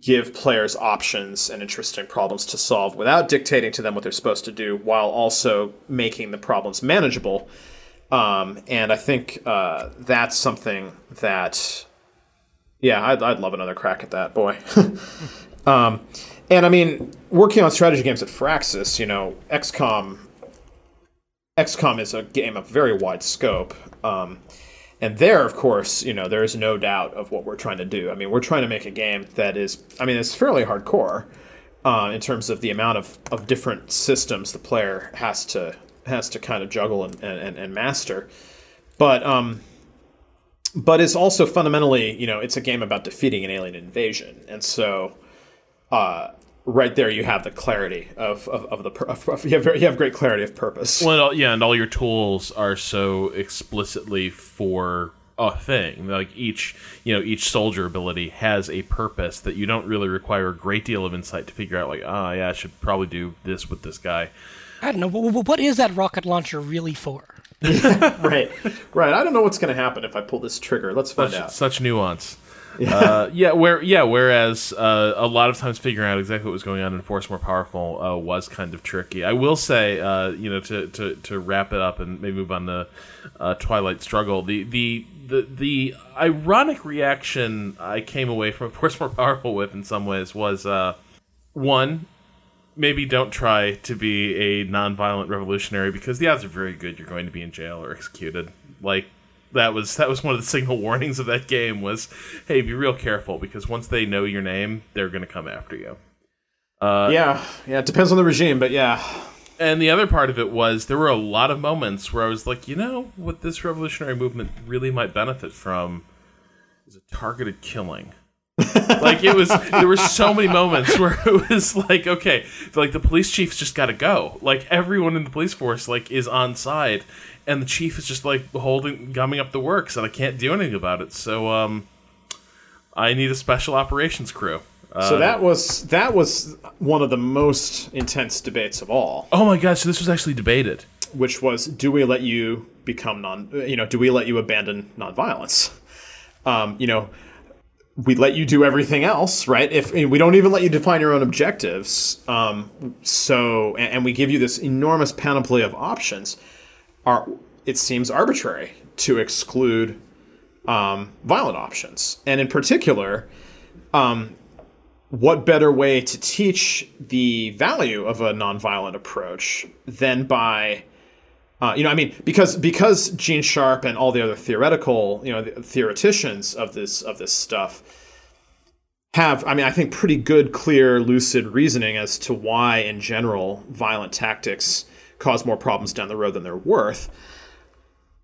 give players options and interesting problems to solve without dictating to them what they're supposed to do, while also making the problems manageable. Um, and I think uh, that's something that, yeah, I'd, I'd love another crack at that, boy. um, and I mean, working on strategy games at Firaxis, you know, XCOM XCOM is a game of very wide scope. Um, and there, of course, you know, there is no doubt of what we're trying to do. I mean, we're trying to make a game that is, I mean, it's fairly hardcore uh, in terms of the amount of, of different systems the player has to has to kind of juggle and, and, and master. But um, but it's also fundamentally, you know, it's a game about defeating an alien invasion, and so uh, right there you have the clarity of, of, of the of, of, you, have very, you have great clarity of purpose. Well yeah and all your tools are so explicitly for a thing. Like each you know each soldier ability has a purpose that you don't really require a great deal of insight to figure out like ah oh, yeah i should probably do this with this guy. I don't know. What is that rocket launcher really for? Right. Right. I don't know what's going to happen if i pull this trigger. Let's find such, out. such nuance. yeah. Uh, yeah, where yeah, whereas uh, a lot of times figuring out exactly what was going on in Force More Powerful uh, was kind of tricky. I will say, uh, you know, to, to, to wrap it up and maybe move on to uh, Twilight Struggle, the, the the the ironic reaction I came away from Force More Powerful with in some ways was uh, one. Maybe don't try to be a non-violent revolutionary because the odds are very good you're going to be in jail or executed. Like that was that was one of the signal warnings of that game was hey be real careful because once they know your name they're going to come after you. Uh, yeah yeah it depends on the regime but yeah. And the other part of it was there were a lot of moments where i was like you know what this revolutionary movement really might benefit from is a targeted killing like it was there were so many moments where it was like okay like the police chief's just got to go. Like everyone in the police force like is on side and the chief is just like holding gumming up the works and i can't do anything about it. So um i need a special operations crew. Uh, so that was that was one of the most intense debates of all. Oh my gosh so this was actually debated. Which was do we let you become non you know do we let you abandon nonviolence? Um, you know we let you do everything else, right? If we don't even let you define your own objectives, um, so and, and, we give you this enormous panoply of options, are it seems arbitrary to exclude um, violent options, and in particular, um, what better way to teach the value of a nonviolent approach than by uh, you know, I mean, because because Gene Sharp and all the other theoretical, you know, the theoreticians of this of this stuff have, I mean, I think pretty good, clear, lucid reasoning as to why, in general, violent tactics cause more problems down the road than they're worth.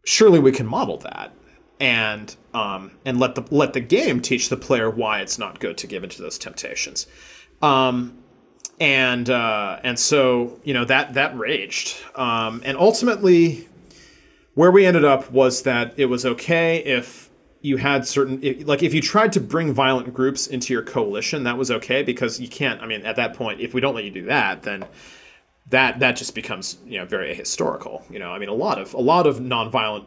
Surely we can model that and um, and let the let the game teach the player why it's not good to give into those temptations. Um, and uh, and so you know that that raged, um, and ultimately, where we ended up was that it was okay if you had certain like if you tried to bring violent groups into your coalition, that was okay because you can't. I mean, at that point, if we don't let you do that, then that that just becomes you know very ahistorical. You know, I mean, a lot of a lot of nonviolent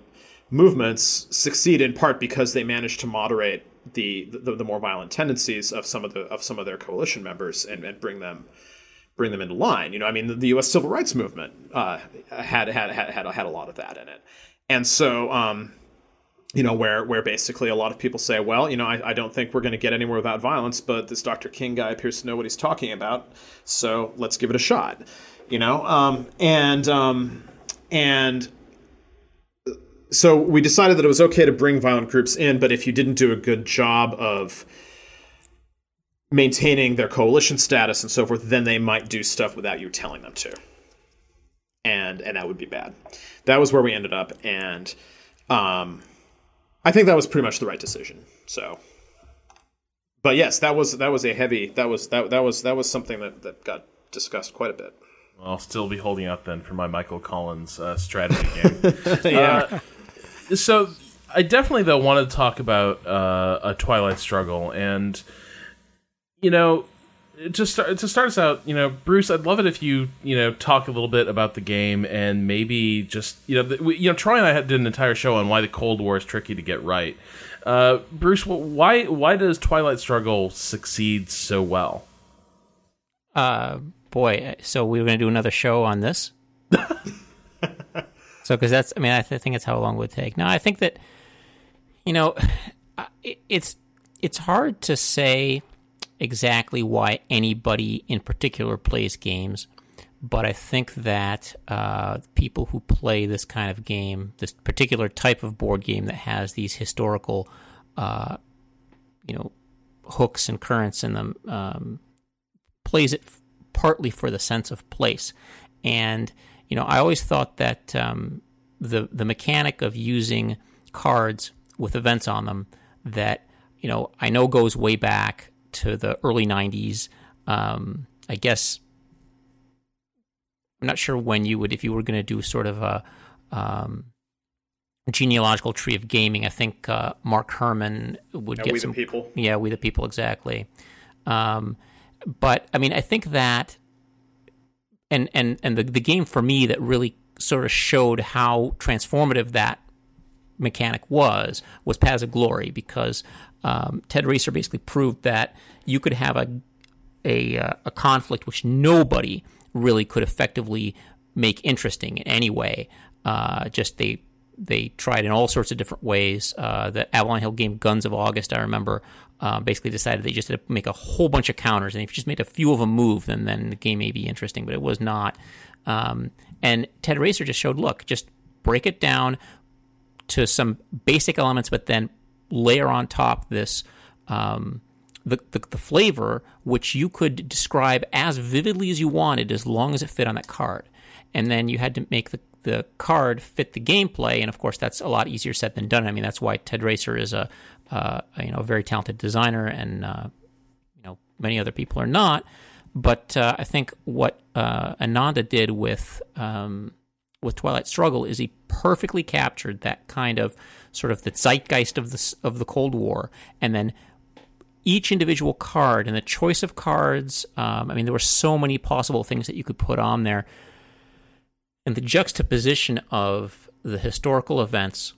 movements succeed in part because they manage to moderate the, the, the more violent tendencies of some of the of some of their coalition members and, and bring them bring them into line. You know, I mean, the, the U.S. civil rights movement uh, had, had had had had a lot of that in it, and so. Um, you know, where where basically a lot of people say, well, you know, I, I don't think we're going to get anywhere without violence, but this Dr. King guy appears to know what he's talking about, so let's give it a shot. You know, um, and um, and so we decided that it was okay to bring violent groups in, but if you didn't do a good job of maintaining their coalition status and so forth, then they might do stuff without you telling them to. And and that would be bad. That was where we ended up, and um, I think that was pretty much the right decision. So, but yes, that was that was a heavy that was that that was that was something that that got discussed quite a bit. I'll still be holding out then for my Michael Collins uh, strategy game. yeah. Uh, so I definitely though want to talk about uh, a Twilight Struggle, and you know, to start to start us out, you know, Bruce, I'd love it if you you know talk a little bit about the game and maybe just you know, the, we, you know, Troy and I had, did an entire show on why the Cold War is tricky to get right. Uh, Bruce, why why does Twilight Struggle succeed so well? Uh, boy, so we were going to do another show on this. so, because that's, I mean, I th- think that's how long it would take. Now, I think that, you know, it, it's it's hard to say exactly why anybody in particular plays games, but I think that uh, people who play this kind of game, this particular type of board game that has these historical, uh, you know, hooks and currents in them, um, plays it f- partly for the sense of place. And you know, I always thought that um, the the mechanic of using cards with events on them that you know I know goes way back to the early '90s. Um, I guess I'm not sure when you would, if you were going to do sort of a um, genealogical tree of gaming. I think uh, Mark Herman would yeah, get we some the people. Yeah, we the people exactly. Um, but I mean, I think that, and and and the the game for me that really sort of showed how transformative that mechanic was was Paths of Glory because um, Ted Raicer basically proved that you could have a a, uh, a conflict which nobody really could effectively make interesting in any way. Uh, just they they tried in all sorts of different ways. Uh, the Avalon Hill game Guns of August, I remember, uh, basically decided they just had to make a whole bunch of counters, and if you just made a few of them move, then then the game may be interesting. But it was not. Um, and Ted Raicer just showed, look, just break it down to some basic elements, but then layer on top this. Um, the, the, the flavor, which you could describe as vividly as you wanted, as long as it fit on that card, and then you had to make the the card fit the gameplay, and of course that's a lot easier said than done. I mean that's why Ted Raicer is a, uh, you know a very talented designer, and uh, you know many other people are not. But uh, I think what uh, Ananda did with um, with Twilight Struggle is he perfectly captured that kind of sort of the zeitgeist of the of the Cold War, and then each individual card and the choice of cards. Um, I mean, there were so many possible things that you could put on there and the juxtaposition of the historical events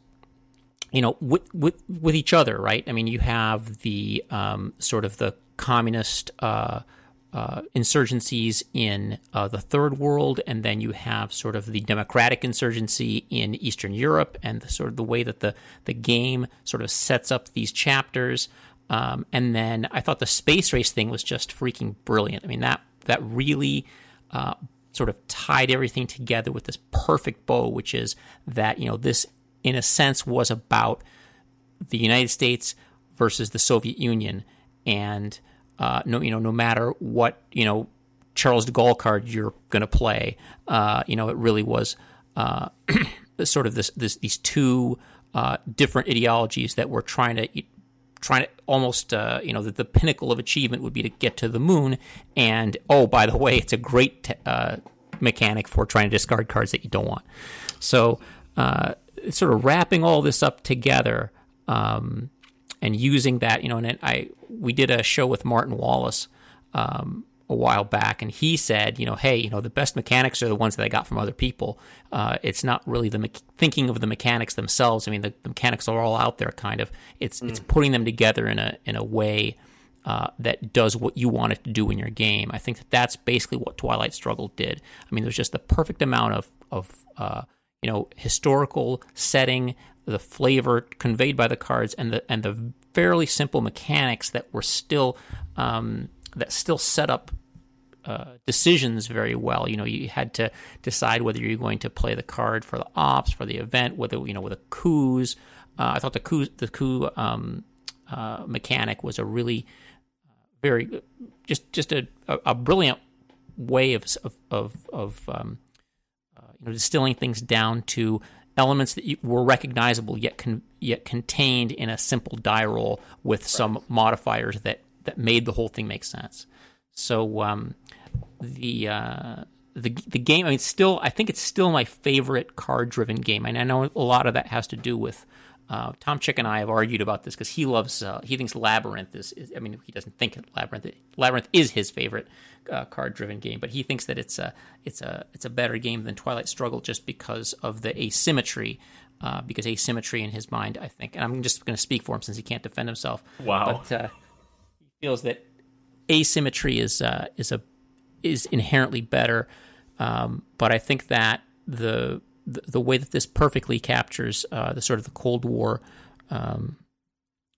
you know with with with each other right? I mean you have the um, sort of the communist uh, uh, insurgencies in uh, the third world and then you have sort of the democratic insurgency in eastern europe and the, sort of the way that the the game sort of sets up these chapters. Um, and then i thought the space race thing was just freaking brilliant. I mean that that really uh, sort of tied everything together with this perfect bow, which is that, you know, this in a sense was about the United States versus the Soviet Union. And, uh, no, you know, no matter what, you know, Charles de Gaulle card you're going to play, uh, you know, it really was uh, sort of this, this these two uh, different ideologies that were trying to trying to almost uh, you know the, the, pinnacle of achievement would be to get to the moon and oh by the way it's a great uh, mechanic for trying to discard cards that you don't want so uh, sort of wrapping all this up together um, and using that you know and I we did a show with Martin Wallace um, a while back, and he said, you know, hey, you know, the best mechanics are the ones that I got from other people. Uh, it's not really the me- thinking of the mechanics themselves. I mean, the, the, mechanics are all out there, kind of. It's mm. it's putting them together in a in a way uh, that does what you want it to do in your game. I think that that's basically what Twilight Struggle did. I mean, there's just the perfect amount of of uh, you know historical setting, the flavor conveyed by the cards, and the and the fairly simple mechanics that were still um, that still set up uh, decisions very well. You know, you had to decide whether you're going to play the card for the ops, for the event, whether you know with a coups. Uh, I thought the coup the coup um, uh, mechanic was a really very just just a, a, a brilliant way of of of, of um, you know distilling things down to elements that were recognizable yet con- yet contained in a simple die roll with right. some modifiers that that made the whole thing make sense. So um, the uh, the the game, I mean, still, I think it's still my favorite card driven game. And I know a lot of that has to do with Uh, Tom Chick and I have argued about this because he loves, uh, he thinks Labyrinth is, is, I mean, he doesn't think Labyrinth, Labyrinth is his favorite uh, card-driven game, but he thinks that it's a, it's a, it's a better game than Twilight Struggle just because of the asymmetry. Uh, because asymmetry in his mind, I think, and I'm just going to speak for him since he can't defend himself. Wow. But uh, he feels that asymmetry is uh, is a is inherently better. Um, but I think that the, the, the way that this perfectly captures uh, the sort of the Cold War um,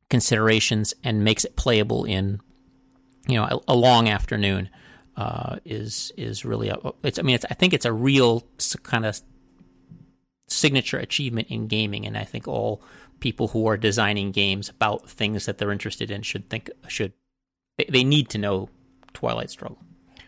considerations and makes it playable in you know a, a long afternoon uh, is is really a, it's I mean it's I think it's a real kind of signature achievement in gaming, and I think all people who are designing games about things that they're interested in should think should they, they need to know Twilight Struggle.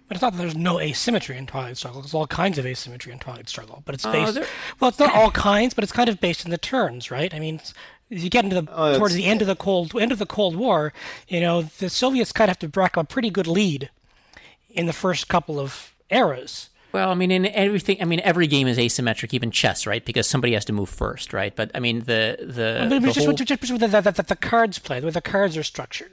But it's not that there's no asymmetry in Twilight Struggle. There's all kinds of asymmetry in Twilight Struggle. But it's Uh, based. there- well, it's not all kinds, but it's kind of based in the turns, right? I mean, it's- as you get into the Oh, towards the end of the cold end of the Cold War, you know, the Soviets kind of have to rack up a pretty good lead in the first couple of eras. Well, I mean, in everything, I mean, every game is asymmetric, even chess, right? Because somebody has to move first, right? But I mean, the the, But the just, whole- just, just the, the, the, the cards play, the way the cards are structured.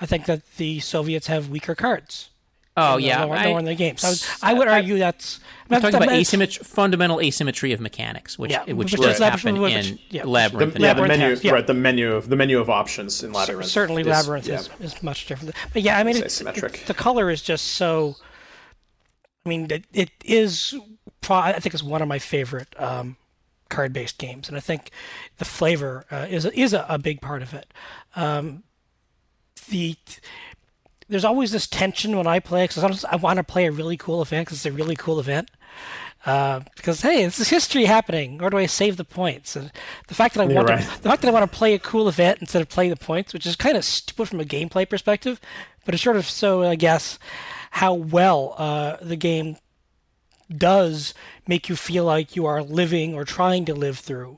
I think that the Soviets have weaker cards. Oh the yeah, lower, I, lower in the games. I would, I would argue that's I'm talking about asymmetry, fundamental asymmetry of mechanics, which Yeah, which which does is happen which- in yeah. Labyrinth. The, and yeah, the menu, has- yeah. right? The menu of the menu of options in Cer- Labyrinth. certainly is- labyrinth yeah. is, is much different but yeah i mean It's it's, it's- the color is just so i mean it, it is pro- i think it's one of my favorite um, card-based games and i think the flavor uh, is is a, a big part of it um, the there's always this tension when i play because sometimes i want to play a really cool event because it's a really cool event uh, because hey, this is history happening. Or do I save the points? And the fact that I want right. to, the fact that I want to play a cool event instead of playing the points, which is kind of stupid from a gameplay perspective, but it's sort of so I guess how well uh, the game does make you feel like you are living or trying to live through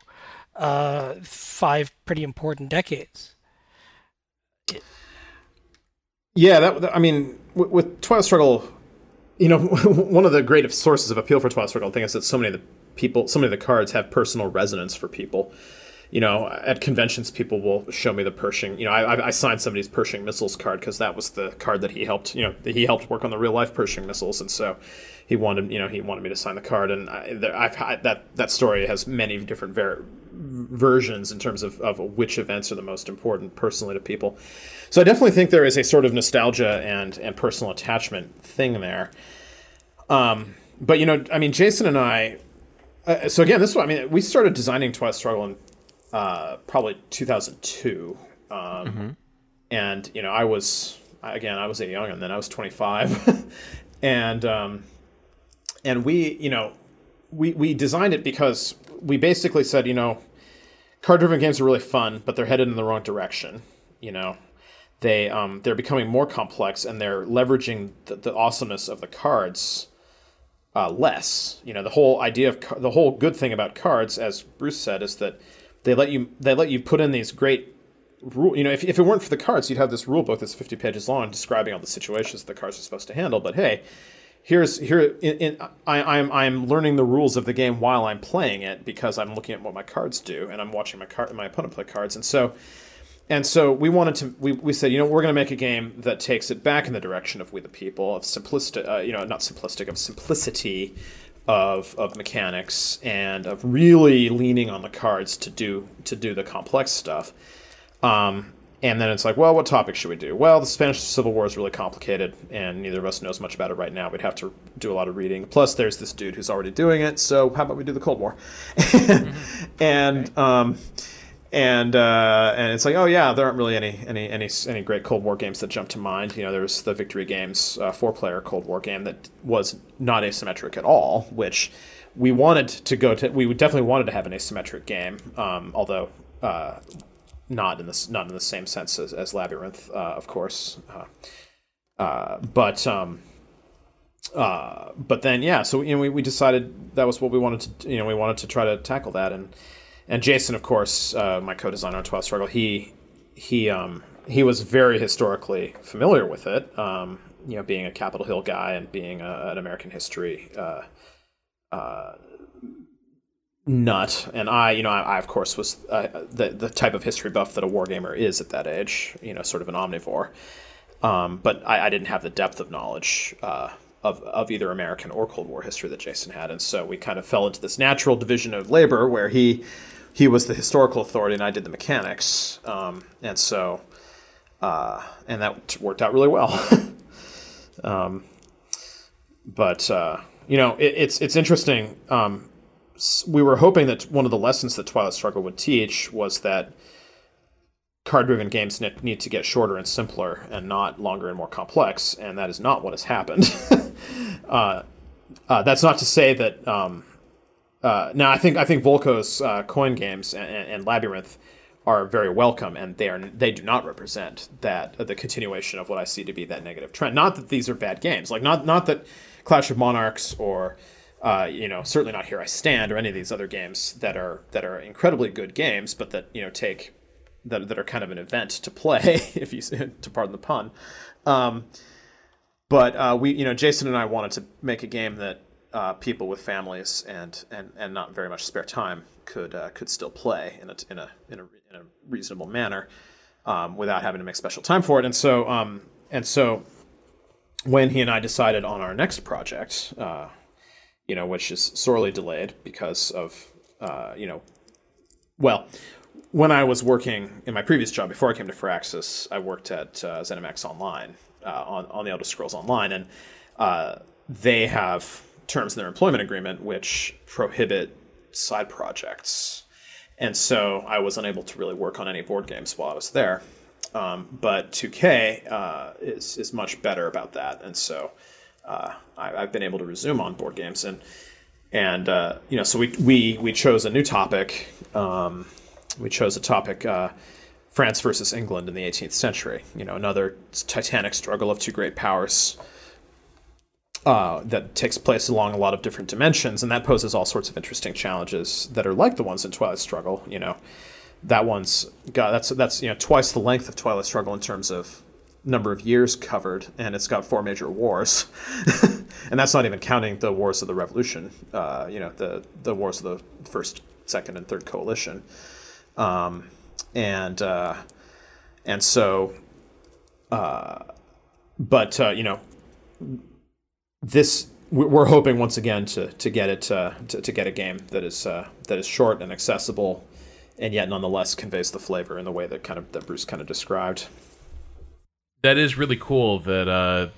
uh, five pretty important decades. Yeah, that, that- I mean, with, with Twilight Struggle, you know, one of the great sources of appeal for Twilight Struggle, I think, is that so many of the people, so many of the cards have personal resonance for people. You know, at conventions, people will show me the Pershing. You know, I, I- I signed somebody's Pershing missiles card because that was the card that he helped. You know, he helped work on the real life Pershing missiles, and so he wanted, you know, he wanted me to sign the card. And I, I've had that that story has many different ver- versions in terms of, of which events are the most important personally to people. So I definitely think there is a sort of nostalgia and and personal attachment thing there. Um, but you know, I mean, Jason and I. Uh, so again, this one, I mean, we started designing Twilight Struggle in uh, probably 2002, um, and you know, I was again, I was a young, and then I was 25, and um, and we, you know, we we designed it because we basically said, you know, card-driven games are really fun, but they're headed in the wrong direction. You know, they um, they're becoming more complex, and they're leveraging the, the awesomeness of the cards uh, less. You know, the whole idea of ca- the whole good thing about cards, as Bruce said, is that they let you they let you put in these great rule. You know, if, if it weren't for the cards, you'd have this rule book that's fifty pages long describing all the situations that the cards are supposed to handle. But hey, here's here in, in I, I'm I'm learning the rules of the game while I'm playing it because I'm looking at what my cards do and I'm watching my card my opponent play cards. And so and so we wanted to we, we said you know we're going to make a game that takes it back in the direction of we the people of simplistic uh, you know not simplistic of simplicity of of mechanics and of really leaning on the cards to do to do the complex stuff. Um, and then it's like, well, what topic should we do? Well, the Spanish Civil War is really complicated, and neither of us knows much about it right now. We'd have to do a lot of reading. Plus, there's this dude who's already doing it, so how about we do the Cold War? and um, and uh, and it's like, oh yeah, there aren't really any any any any great Cold War games that jump to mind. You know, there's the Victory Games uh, four-player Cold War game that was not asymmetric at all, which we wanted to go to. We definitely wanted to have an asymmetric game, um, although. Uh, not in this not in the same sense as, as labyrinth uh, of course. Uh, uh, but um, uh, but then yeah so you know we, we decided that was what we wanted to you know we wanted to try to tackle that. And and Jason of course uh, my co-designer on Twilight Struggle he he um, he was very historically familiar with it um, you know being a Capitol Hill guy and being a, an American history uh, uh, nut, and I, you know, I, I of course was uh, the the type of history buff that a wargamer is at that age, you know, sort of an omnivore. Um, but I, I, didn't have the depth of knowledge uh, of of either American or Cold War history that Jason had, and so we kind of fell into this natural division of labor where he he was the historical authority and I did the mechanics, um, and so uh, and that worked out really well. um, but uh, you know, it, it's it's interesting. Um, we were hoping that one of the lessons that Twilight Struggle would teach was that card-driven games need to get shorter and simpler, and not longer and more complex. And that is not what has happened. uh, uh, that's not to say that. Um, uh, now, I think I think Volko's uh, coin games and, and, Labyrinth are very welcome, and they are they do not represent that the continuation of what I see to be that negative trend. Not that these are bad games, like not not that Clash of Monarchs or uh, you know certainly not Here I Stand or any of these other games that are that are incredibly good games, but that you know take that that are kind of an event to play, if you to pardon the pun. Um, but uh, we, you know, Jason and I wanted to make a game that uh, people with families and, and, and not very much spare time could uh, could still play in a in a in a, in a reasonable manner um, without having to make special time for it. And so um, and so when he and I decided on our next project, uh, you know, which is sorely delayed because of uh, you know, well, when I was working in my previous job before I came to Firaxis, I worked at uh, ZeniMax Online uh, on on the Elder Scrolls Online, and uh, they have terms in their employment agreement which prohibit side projects, and so I was unable to really work on any board games while I was there. Um, but 2K uh, is is much better about that, and so uh, I, have been able to resume on board games and and uh, you know so we we we chose a new topic. Um, we chose a topic uh, France versus England in the 18th century. You know, another titanic struggle of two great powers uh, that takes place along a lot of different dimensions, and that poses all sorts of interesting challenges that are like the ones in Twilight Struggle. You know, that one's got that's that's you know twice the length of Twilight Struggle in terms of number of years covered, and it's got four major wars, and that's not even counting the wars of the Revolution. Uh, you know, the the wars of the first, second, and third coalition. Um, and uh, and so, uh, but uh, you know, this we're hoping once again to to get it uh, to, to get a game that is uh, that is short and accessible, and yet nonetheless conveys the flavor in the way that kind of that Bruce kind of described. That is really cool. That uh,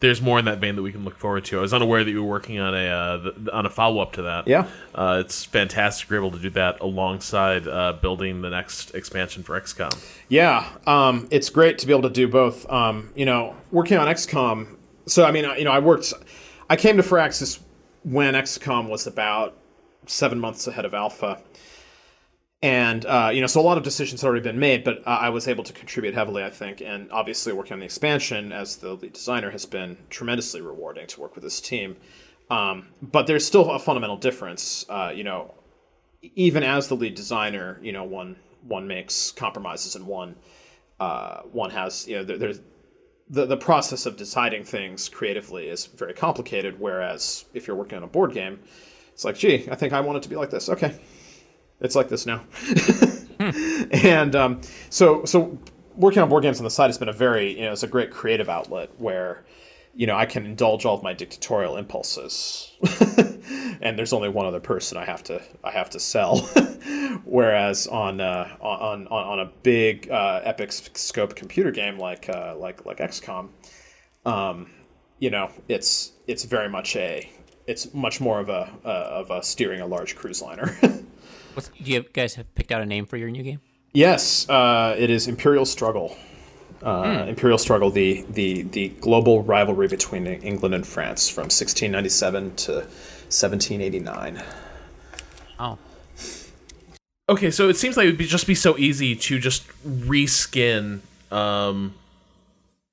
there's more in that vein that we can look forward to. I was unaware that you were working on a uh, on a follow up to that. Yeah, uh, it's fantastic you're able to do that alongside uh, building the next expansion for XCOM. Yeah, um, it's great to be able to do both. Um, you know, working on XCOM. So I mean, you know, I worked. I came to Firaxis when XCOM was about seven months ahead of Alpha and uh, you know, so a lot of decisions had already been made, but uh, I was able to contribute heavily, I think, and obviously working on the expansion as the lead designer has been tremendously rewarding to work with this team. Um, but there's still a fundamental difference. Uh, you know, even as the lead designer, you know, one one makes compromises and one uh, one has you know there, there's the the process of deciding things creatively is very complicated. Whereas if you're working on a board game, it's like, gee, I think I want it to be like this. Okay, it's like this now. and um, so so working on board games on the side has been a very you know it's a great creative outlet where you know I can indulge all of my dictatorial impulses. and there's only one other person I have to I have to sell. Whereas on uh, on, on on a big uh, epic scope computer game like uh, like like XCOM, um, you know it's it's very much a it's much more of a uh, of a steering a large cruise liner. What's, do you guys have picked out a name for your new game? Yes, uh, it is Imperial Struggle. Uh, hmm. Imperial Struggle, the, the the global rivalry between England and France from 1697 to 1789. Oh. Okay, so it seems like it would be, just be so easy to just reskin um,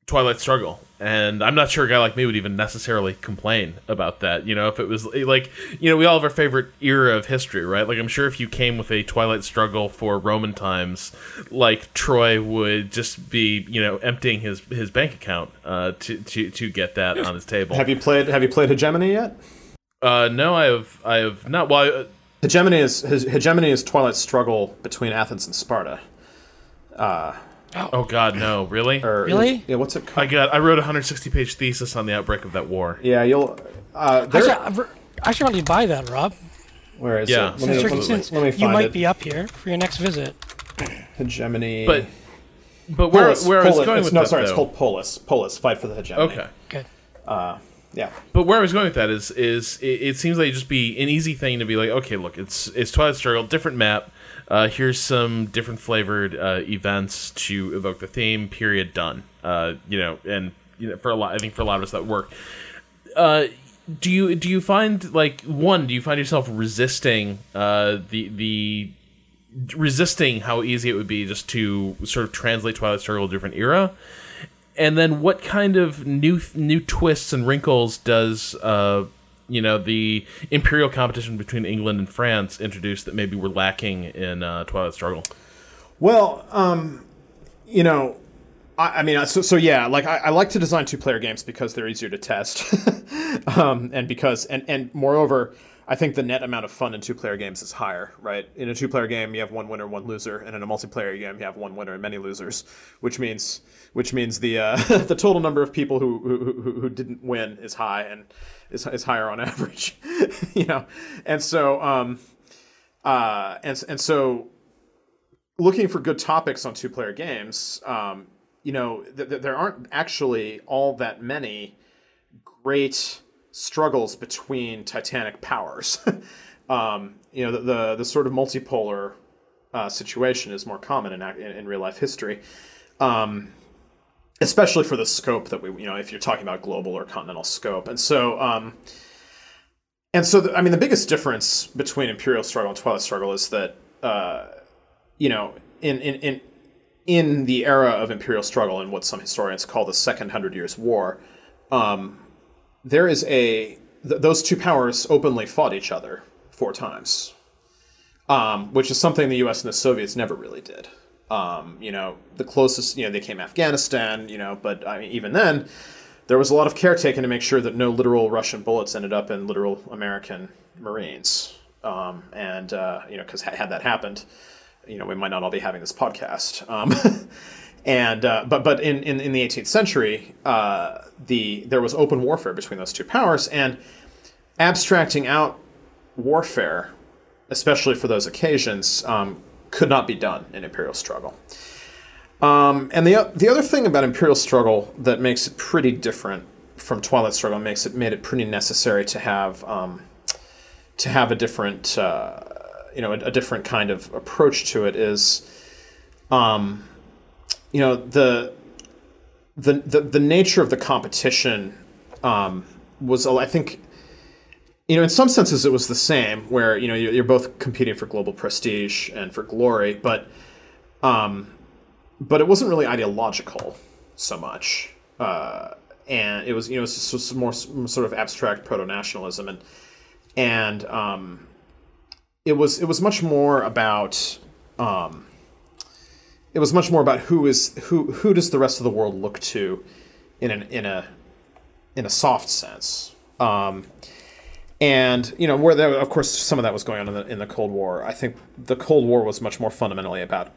Twilight Struggle and I'm not sure a guy like me would even necessarily complain about that. You know, if it was like, you know, we all have our favorite era of history, right? Like, I'm sure if you came with a Twilight struggle for Roman times, like Troy would just be, you know, emptying his his bank account uh, to to to get that on his table. Have you played Have you played Hegemony yet? Uh, no, I have I have not. Well, Hegemony is his, hegemony is Twilight's struggle between Athens and Sparta. Oh God, no! Really? Or Really? Yeah. What's it Called? I called? got. I wrote a 160 page thesis on the outbreak of that war. Yeah, you'll. Uh, there, Actually, I- I should probably buy that, Rob. where is Yeah. it? Let Since, me, you're- let me- since let me you might it. be up here for your next visit. hegemony. But, but where Polis, where I was going it's- with no, that, sorry, it's called Polis. Polis, fight for the hegemony. Okay. Good. Yeah. But where I was going with that is is it, it seems like it'd just be an easy thing to be like, okay, look, it's it's Twilight Struggle, different map. Uh, here's some different flavored uh, events to evoke the theme. Period. Done. Uh, you know, and you know, for a lot, I think for a lot of us that work. Uh, do you do you find like one? Do you find yourself resisting uh, the the resisting how easy it would be just to sort of translate Twilight Struggle to a different era? and then what kind of new new twists and wrinkles does uh, you know the imperial competition between England and France introduced that maybe we're lacking in uh, Twilight Struggle? Well, um, you know, I, I mean, so, so yeah, like I, I like to design two-player games because they're easier to test, um, and because and and moreover, I think the net amount of fun in two-player games is higher, right? In a two-player game, you have one winner, one loser, and in a multiplayer game, you have one winner and many losers, which means which means the uh, the total number of people who who who didn't win is high and is, is higher on average, you know, and so um, uh, and and so looking for good topics on two-player games, um, you know, th- th- there aren't actually all that many great struggles between titanic powers. um, you know, the, the the sort of multipolar uh, situation is more common in, in in real life history, um, especially for the scope that we you know if you're talking about global or continental scope, and so. Um, and so, the, I mean, the biggest difference between Imperial Struggle and Twilight Struggle is that, uh, you know, in, in, in, in the era of Imperial Struggle and what some historians call the Second Hundred Years' War, um, there is a th- those two powers openly fought each other four times, um, which is something the U.S. and the Soviets never really did. Um, you know, the closest you know they came Afghanistan, you know, but I mean, even then, there was a lot of care taken to make sure that no literal Russian bullets ended up in literal American Marines. Um, and uh, you know, because had that happened, you know, we might not all be having this podcast. Um, and uh, but but in, in, in the 18th century, uh, the there was open warfare between those two powers, and abstracting out warfare, especially for those occasions, um, could not be done in imperial struggle. Um, and the the other thing about imperial struggle that makes it pretty different from Twilight Struggle makes it made it pretty necessary to have um, to have a different uh, you know a, a different kind of approach to it is um, you know the, the the the nature of the competition um, was I think you know in some senses it was the same where you know you're, both competing for global prestige and for glory but um, but it wasn't really ideological so much. Uh, and it was you know it's more sort of abstract proto-nationalism and and um, it was it was much more about um, it was much more about who is who who does the rest of the world look to in an in a in a soft sense. Um, and you know where there of course some of that was going on in the in the Cold War. I think the Cold War was much more fundamentally about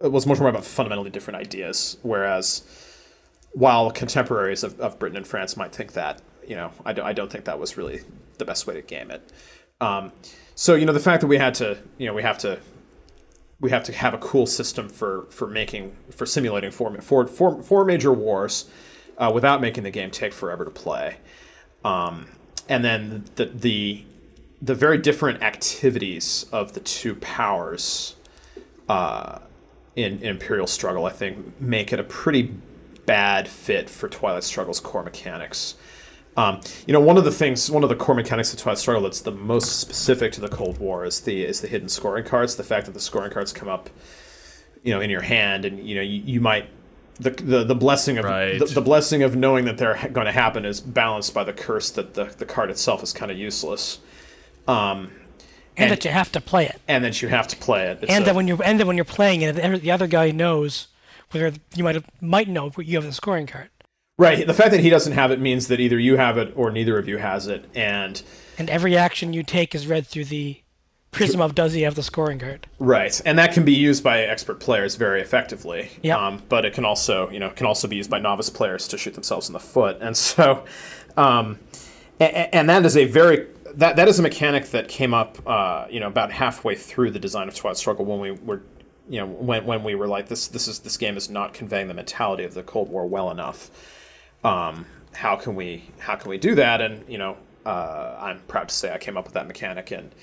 it was much more about fundamentally different ideas whereas while contemporaries of, of Britain and France might think that you know I, do, I don't think that was really the best way to game it. Um, so you know the fact that we had to you know we have to we have to have a cool system for for making for simulating four major wars uh, without making the game take forever to play. Um, and then the the the very different activities of the two powers uh, in, in Imperial Struggle, I think, make it a pretty bad fit for Twilight Struggle's core mechanics. Um, you know, one of the things, one of the core mechanics of Twilight Struggle that's the most specific to the Cold War is the is the hidden scoring cards. The fact that the scoring cards come up, you know, in your hand, and you know, you, you might the, the the blessing of Right. the, the blessing of knowing that they're going to happen is balanced by the curse that the, the card itself is kind of useless. Um, and, And- that you have to play it, and that you have to play it. It's and a- that when you're and that when you're playing it, the the other guy knows whether you might have, might know you have the scoring card. Right. The fact that he doesn't have it means that either you have it or neither of you has it, and And every action you take is read through the prism of does he have the scoring card? right, and that can be used by expert players very effectively. Yep. Um, but it can also, you know, can also be used by novice players to shoot themselves in the foot, and so, um, and, and that is a very that that is a mechanic that came up, uh, you know, about halfway through the design of Twilight Struggle when we were. You know, when, when we were like this, this is this game is not conveying the mentality of the Cold War well enough. um, how can we how can we do that? And you know, uh, I'm proud to say I came up with that mechanic, and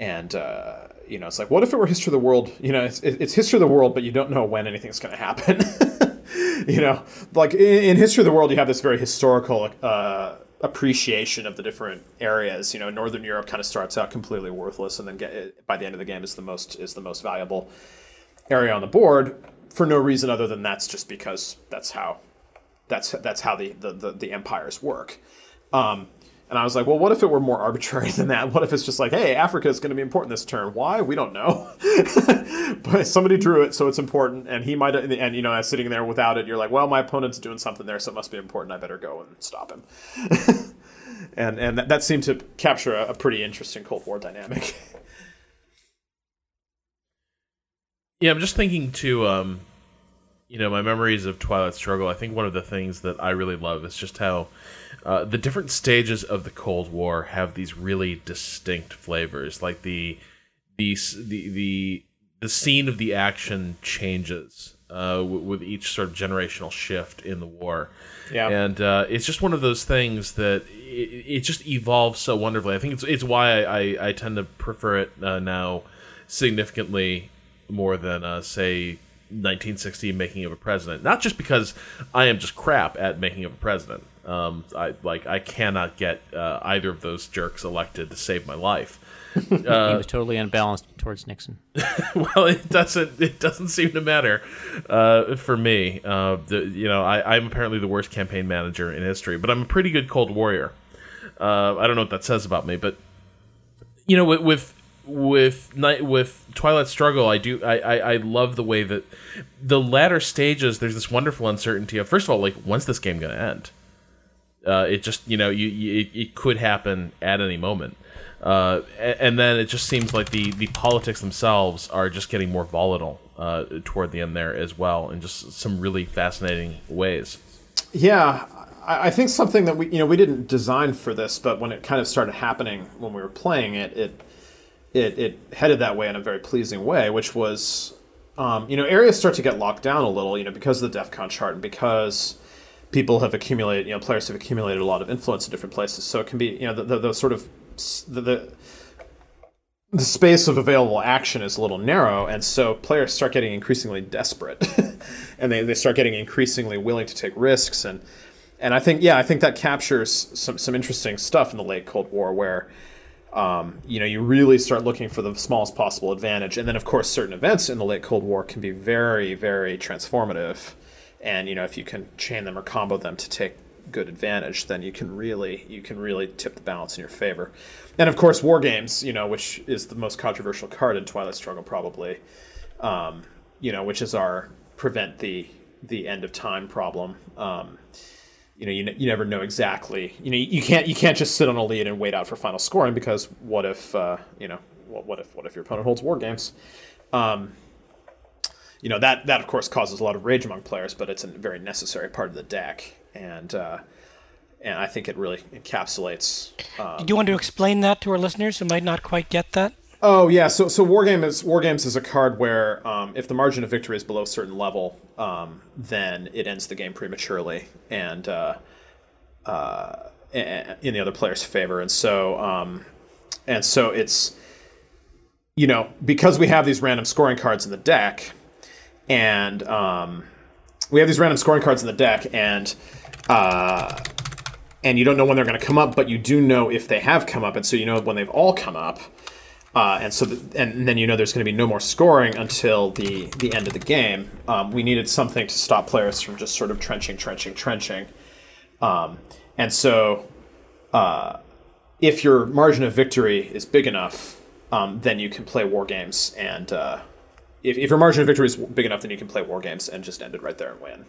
and uh, you know, it's like, what if it were history of the world? You know, it's, it's history of the world, but you don't know when anything's going to happen. you know, like in, in history of the world, you have this very historical. Uh, appreciation of the different areas you know northern europe kind of starts out completely worthless and then get by the end of the game is the most is the most valuable area on the board for no reason other than that's just because that's how that's that's how the the, the, the empires work. Um, and I was like, well, what if it were more arbitrary than that? What if it's just like, hey, Africa is going to be important this turn? Why? We don't know. but somebody drew it, so it's important. And he might, and you know, sitting there without it, you're like, well, my opponent's doing something there, so it must be important. I better go and stop him. and and that, that seemed to capture a, a pretty interesting Cold War dynamic. Yeah, I'm just thinking to um, you know, my memories of Twilight Struggle. I think one of the things that I really love is just how uh, the different stages of the Cold War have these really distinct flavors. Like the the the the, the scene of the action changes uh, w- with each sort of generational shift in the war. Yeah. and uh, it's just one of those things that it, it just evolves so wonderfully. I think it's it's why I, I, I tend to prefer it uh, now significantly more than uh, say 1960 making of a president. Not just because I am just crap at making of a president. Um, I like I cannot get uh, either of those jerks elected to save my life. he was totally unbalanced towards Nixon. well, it doesn't. It doesn't seem to matter uh, for me. Uh, the, you know, I, I'm apparently the worst campaign manager in history, but I'm a pretty good Cold Warrior. Uh, I don't know what that says about me, but you know, with with with, night, with Twilight Struggle, I do. I, I I love the way that the latter stages. There's this wonderful uncertainty of first of all, like when's this game going to end? Uh, it just you know you, you it, it could happen at any moment. Uh, and then it just seems like the, the politics themselves are just getting more volatile uh, toward the end there as well, in just some really fascinating ways. Yeah, I think something that we you know we didn't design for this, but when it kind of started happening when we were playing it, it it, it headed that way in a very pleasing way, which was um, you know areas start to get locked down a little, you know, because of the DefCon chart and because people have accumulated, you know, players have accumulated a lot of influence in different places. So it can be you know the, the, the sort of the, the the space of available action is a little narrow, and so players start getting increasingly desperate, and they, they start getting increasingly willing to take risks, and and I think yeah, I think that captures some some interesting stuff in the late Cold War where. Um, you know, you really start looking for the smallest possible advantage, and then of course, certain events in the late Cold War can be very, very transformative. And you know, if you can chain them or combo them to take good advantage, then you can really you can really tip the balance in your favor. And of course, war games, you know, which is the most controversial card in Twilight Struggle, probably. Um, you know, which is our prevent the the end of time problem. Um, you know, you, ne- you never know exactly. You know, you can't you can't just sit on a lead and wait out for final scoring because what if uh, you know what, what if what if your opponent holds war games? Um, you know that that of course causes a lot of rage among players, but it's a very necessary part of the deck, and uh, and I think it really encapsulates. Uh, Do you want to explain that to our listeners who might not quite get that? Oh yeah, so so war game is war games is a card where um, if the margin of victory is below a certain level, um, then it ends the game prematurely and uh, uh, in the other player's favor, and so um, and so it's you know because we have these random scoring cards in the deck, and um, we have these random scoring cards in the deck, and uh, and you don't know when they're going to come up, but you do know if they have come up, and so you know when they've all come up. Uh, and so, the, and then you know there's going to be no more scoring until the the end of the game. Um, we needed something to stop players from just sort of trenching, trenching, trenching. Um, and so, uh, if your margin of victory is big enough, um, then you can play war games. And uh, if, if your margin of victory is big enough, then you can play war games and just end it right there and win.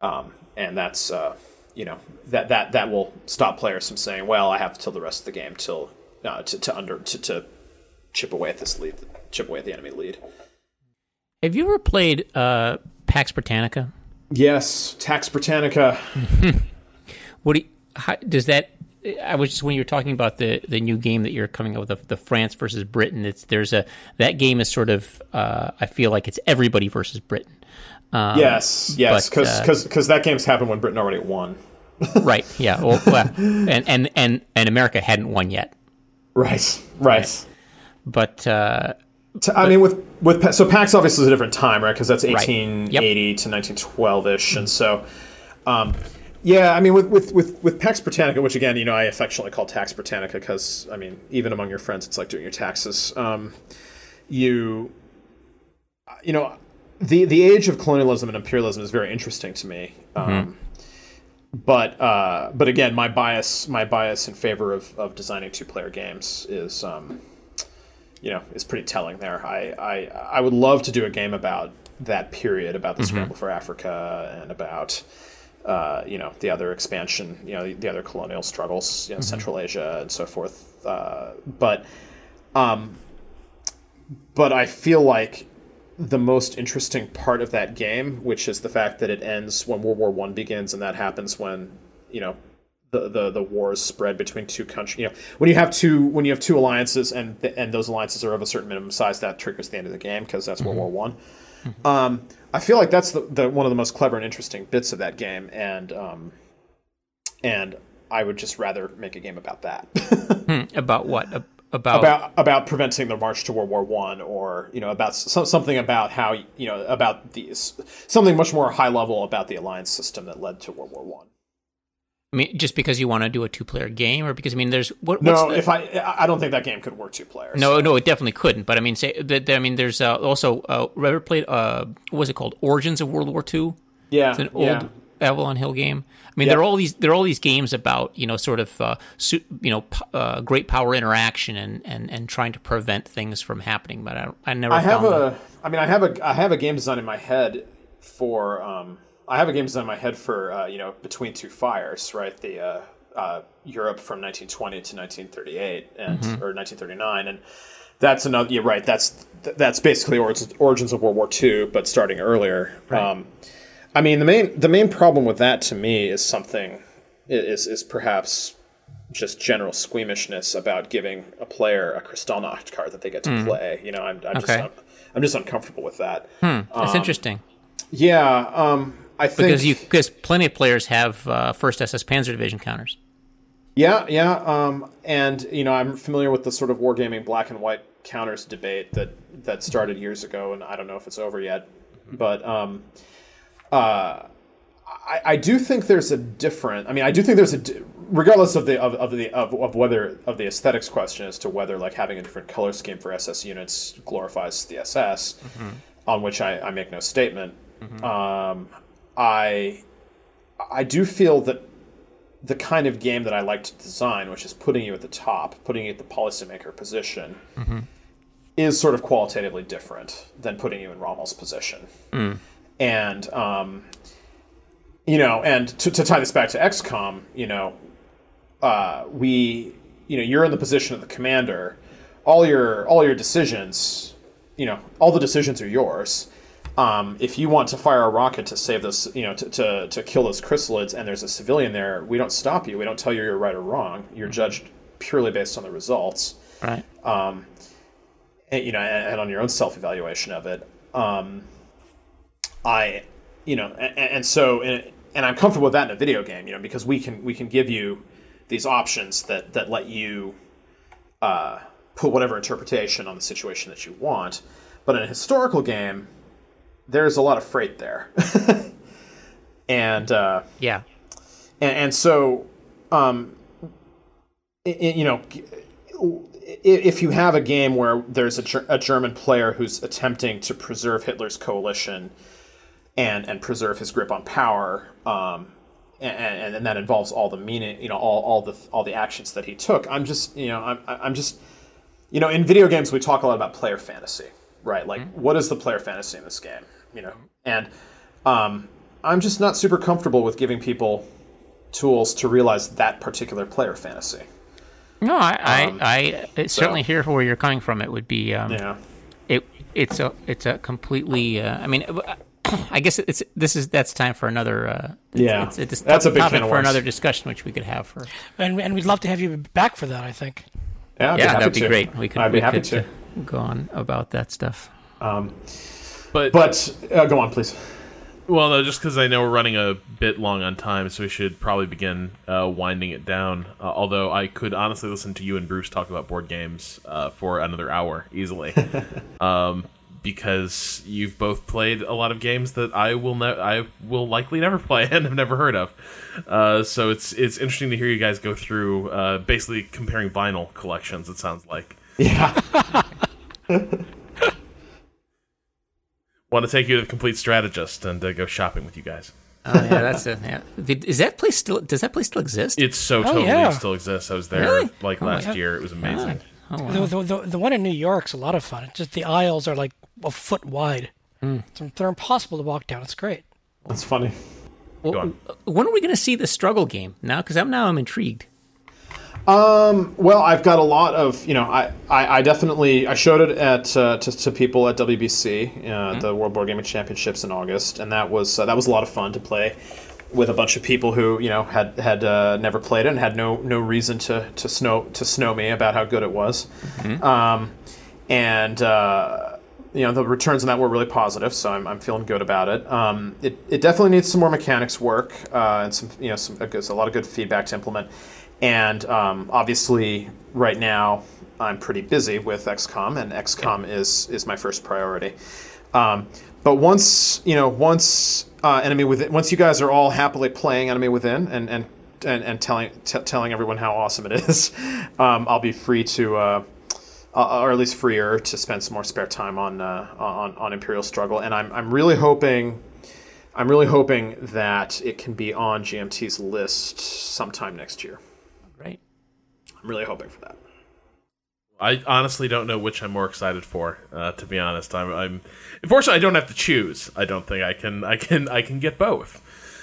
um, and that's uh, you know that that that will stop players from saying, well, I have to till the rest of the game till uh, to to under to, to chip away at this lead, chip away at the enemy lead. Have you ever played uh, Pax Britannica? Yes, Tax Britannica. What do you, how, does that? I was just when you were talking about the, the new game that you're coming up with, the, the France versus Britain. It's there's a that game is sort of uh, I feel like it's everybody versus Britain. Um, yes, yes, but, uh, because because that game's happened when Britain already won. right, yeah, well, well, and and and and America hadn't won yet, Right, right. right. but uh, T- I mean, with with so PAX obviously is a different time, right? Because that's Right. 1880 to 1912 ish, and so, um, yeah. I mean, with with with with Pax Britannica, which again, you know, I affectionately call Tax Britannica because I mean, even among your friends, it's like doing your taxes. Um, you, you know, the the age of colonialism and imperialism is very interesting to me. Um, But uh, but again, my bias my bias in favor of, of designing two player games is um, you know is pretty telling there. I, I I would love to do a game about that period, about the scramble for Africa, and about uh, you know the other expansion, you know the, the other colonial struggles, you know Central Asia and so forth. Uh, but um, but I feel like the most interesting part of that game, which is the fact that it ends when World War One begins, and that happens when you know the, the the wars spread between two countries. You know, when you have two when you have two alliances and and those alliances are of a certain minimum size, that triggers the end of the game because that's World War One. Um, I feel like that's the, the one of the most clever and interesting bits of that game, and um, and I would just rather make a game about that. about what? Ab- About, about about preventing the march to World War One, or you know about some, something about how you know about these something much more high level about the alliance system that led to World War One. I mean, just because you want to do a two player game, or because I mean, there's what? No, the- if I I don't think that game could work two players. No, no, it definitely couldn't. But I mean, say that. I mean, there's uh, also uh, ever played uh, what was it called? Origins of World War II. yeah, It's an yeah. old Avalon Hill game. I mean, Yeah. there are all these there are all these games about you know sort of uh, su- you know p- uh, great power interaction and, and, and trying to prevent things from happening. But I, I never I have a. them. I mean, I have a. I have a game design in my head for. Um, I have a game design in my head for uh, you know between two fires, right? The uh, uh, Europe from 1920 to 1938 and or 1939, and that's another. You're right. That's that's basically origins, origins of World War II, but starting earlier. Um, I mean, the main the main problem with that to me is something is is perhaps just general squeamishness about giving a player a Kristallnacht card that they get to play. You know, I'm, I'm just Okay. un- I'm just uncomfortable with that. That's interesting Yeah, um, I think because you because plenty of players have uh, first SS Panzer Division counters. Yeah, yeah, um, and you know, I'm familiar with the sort of wargaming black and white counters debate that that started years ago, and I don't know if it's over yet, but um, uh, I, I do think there's a different. I mean, I do think there's a, regardless of the of, of the of, of whether of the aesthetics question as to whether like having a different color scheme for SS units glorifies the SS, on which I, I make no statement. Um, I I do feel that the kind of game that I like to design, which is putting you at the top, putting you at the policymaker position, is sort of qualitatively different than putting you in Rommel's position. And um, you know, and to, to tie this back to XCOM, you know, uh, we, you know, you're in the position of the commander. All your all your decisions, you know, all the decisions are yours. Um, if you want to fire a rocket to save this, you know, to, to, to kill those chrysalids, and there's a civilian there, we don't stop you. We don't tell you you're right or wrong. You're judged purely based on the results Right. and, you know, and, and on your own self evaluation of it. Um, I, you know, and, and so, and, and I'm comfortable with that in a video game, you know, because we can we can give you these options that that let you uh, put whatever interpretation on the situation that you want. But in a historical game, there's a lot of freight there, and. Uh, Yeah. and, and so um, i- i- you know if you have a game where there's a, a German player who's attempting to preserve Hitler's coalition and and preserve his grip on power um, and, and, and that involves all the meaning you know all, all the all the actions that he took I'm just you know I'm, I'm just you know in video games we talk a lot about player fantasy right like what is the player fantasy in this game you know and um, I'm just not super comfortable with giving people tools to realize that particular player fantasy. No, I, Um, I, I certainly hear where you're coming from. It would be, um, Yeah. it, it's a, it's a completely. Uh, I mean, I guess it's this is that's time for another. Uh, Yeah. it's, it's, That's a big topic for another discussion, which we could have for. And, and we'd love to have you back for that, I think. Yeah, I'd be Yeah, happy that'd be to. great. We could. I'd be we happy could, to. Go on about that stuff. But, But uh, go on, please. well, no, just because I know we're running a bit long on time, so we should probably begin uh, winding it down. Uh, although I could honestly listen to you and Bruce talk about board games uh, for another hour easily, um, because you've both played a lot of games that I will ne- I will likely never play and have never heard of. Uh, so it's it's interesting to hear you guys go through uh, basically comparing vinyl collections. It sounds like. Yeah. Want to take you to the complete strategist and uh, go shopping with you guys. Oh yeah, that's it. Yeah. Is that place still? Does that place still exist? It's so Oh, totally yeah. still exists. I was there Really? like Oh last year. It was amazing. Oh, wow. The, the, the, the one in New York's a lot of fun. It's just the aisles are like a foot wide. Mm. So they're impossible to walk down. It's great. That's funny. Go on. When are we going to see the struggle game now? Because I'm now I'm intrigued. Well, I've got a lot of you know. I, I, I definitely I showed it at uh, to, to people at WBC, uh, the World Board Gaming Championships in August, and that was uh, that was a lot of fun to play with a bunch of people who you know had had uh, never played it and had no no reason to to snow to snow me about how good it was, um, and. Uh, you know the returns on that were really positive, so I'm, I'm feeling good about it. Um, it. It definitely needs some more mechanics work uh, and some you know some there's a lot of good feedback to implement. And um, obviously, right now I'm pretty busy with XCOM, and XCOM is is my first priority. Um, but once you know, once uh, Enemy Within, once you guys are all happily playing Enemy Within and and and, and telling t- telling everyone how awesome it is, um, I'll be free to. Uh, uh, or at least freer to spend some more spare time on uh, on on Imperial Struggle, and I'm I'm really hoping I'm really hoping that it can be on GMT's list sometime next year. Right. I'm really hoping for that. I honestly don't know which I'm more excited for. Uh, to be honest, I'm, I'm. Unfortunately, I don't have to choose. I don't think I can. I can. I can get both.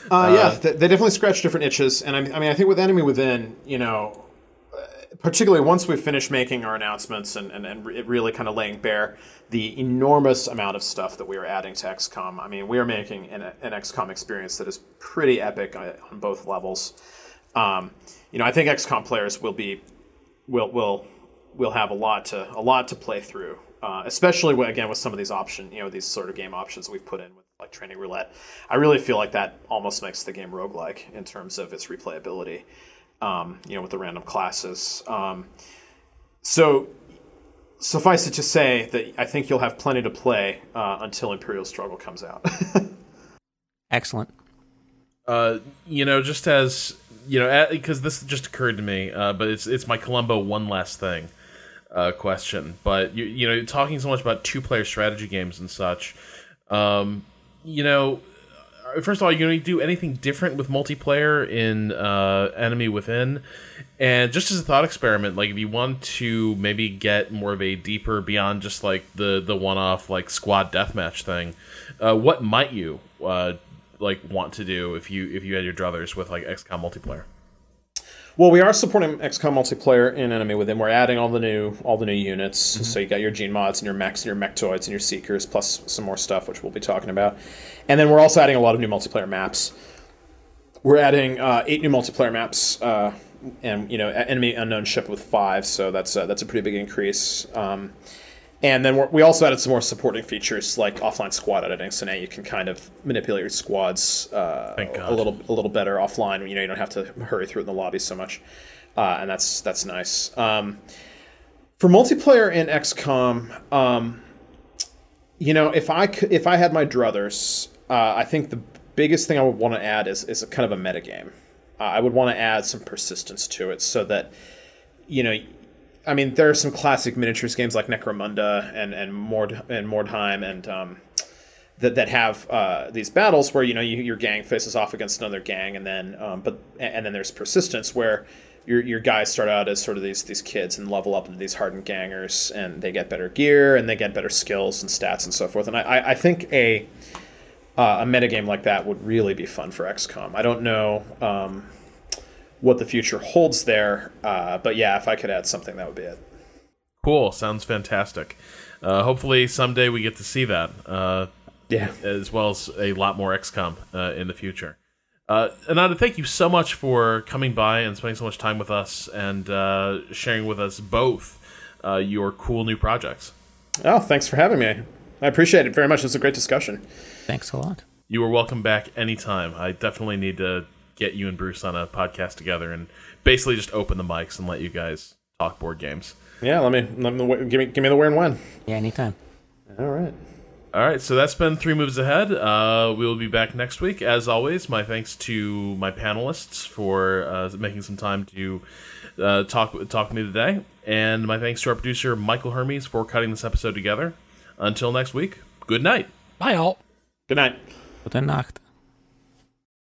Uh, yeah, they, they definitely scratch different itches, and I, I mean, I think with Enemy Within, you know, uh, particularly once we finish making our announcements and, and, and it really kind of laying bare the enormous amount of stuff that we are adding to XCOM. I mean, we are making an, an XCOM experience that is pretty epic on, on both levels. Um, you know, I think XCOM players will be will will will have a lot to a lot to play through, uh, especially when, again with some of these option you know these sort of game options that we've put in with like training roulette. I really feel like that almost makes the game roguelike in terms of its replayability. Um, you know, with the random classes. Um, so suffice it to say that I think you'll have plenty to play uh, until Imperial Struggle comes out. Excellent. Uh, you know, just as you know, because this just occurred to me, uh, but it's it's my Columbo one last thing uh, question. But you you know, talking so much about two player strategy games and such, um, you know, first of all, you know, you do anything different with multiplayer in uh, Enemy Within, and just as a thought experiment, like if you want to maybe get more of a deeper beyond just like the the one off like squad deathmatch thing, uh, what might you uh, like want to do if you if you had your druthers with like XCOM multiplayer? Well, we are supporting XCOM multiplayer in Enemy Within. We're adding all the new all the new units. So you got your gene mods and your mechs and your mechtoids and your seekers, plus some more stuff, which we'll be talking about. And then we're also adding a lot of new multiplayer maps. We're adding uh, eight new multiplayer maps, uh, and you know, enemy unknown ship with five. So that's uh, that's a pretty big increase. Um, and then we're, we also added some more supporting features like offline squad editing. So now you can kind of manipulate your squads uh, a little a little better offline. You know, you don't have to hurry through it in the lobby so much, uh, and that's that's nice. Um, for multiplayer in XCOM, um, you know, if I could, if I had my druthers, uh, I think the biggest thing I would want to add is is a kind of a metagame. Uh, I would want to add some persistence to it so that you know. I mean, there are some classic miniatures games like Necromunda and and Mord and Mordheim and um, that that have uh, these battles where you know you, your gang faces off against another gang, and then um, but and then there's persistence where your your guys start out as sort of these these kids and level up into these hardened gangers, and they get better gear and they get better skills and stats and so forth. And I I, think a uh, a metagame like that would really be fun for XCOM. I don't know um, what the future holds there, uh, but yeah, if I could add something, that would be it. Cool. Sounds fantastic. Uh, hopefully someday we get to see that. Uh, Yeah. as well as a lot more XCOM uh, in the future. Uh, Ananda, thank you so much for coming by and spending so much time with us and uh, sharing with us both uh, your cool new projects. Oh, thanks for having me. I appreciate it very much. It was a great discussion. Thanks a lot. You are welcome back anytime. I definitely need to get you and Bruce on a podcast together and basically just open the mics and let you guys talk board games. Yeah, let me, let me give me give me the where and when. Yeah, anytime. All right. All right, so that's been three moves ahead. Uh, we will be back next week. As always, my thanks to my panelists for uh, making some time to uh, talk talk with me today, and my thanks to our producer Michael Hermes for cutting this episode together. Until next week, good night. Bye, all. Good night. Gute Nacht.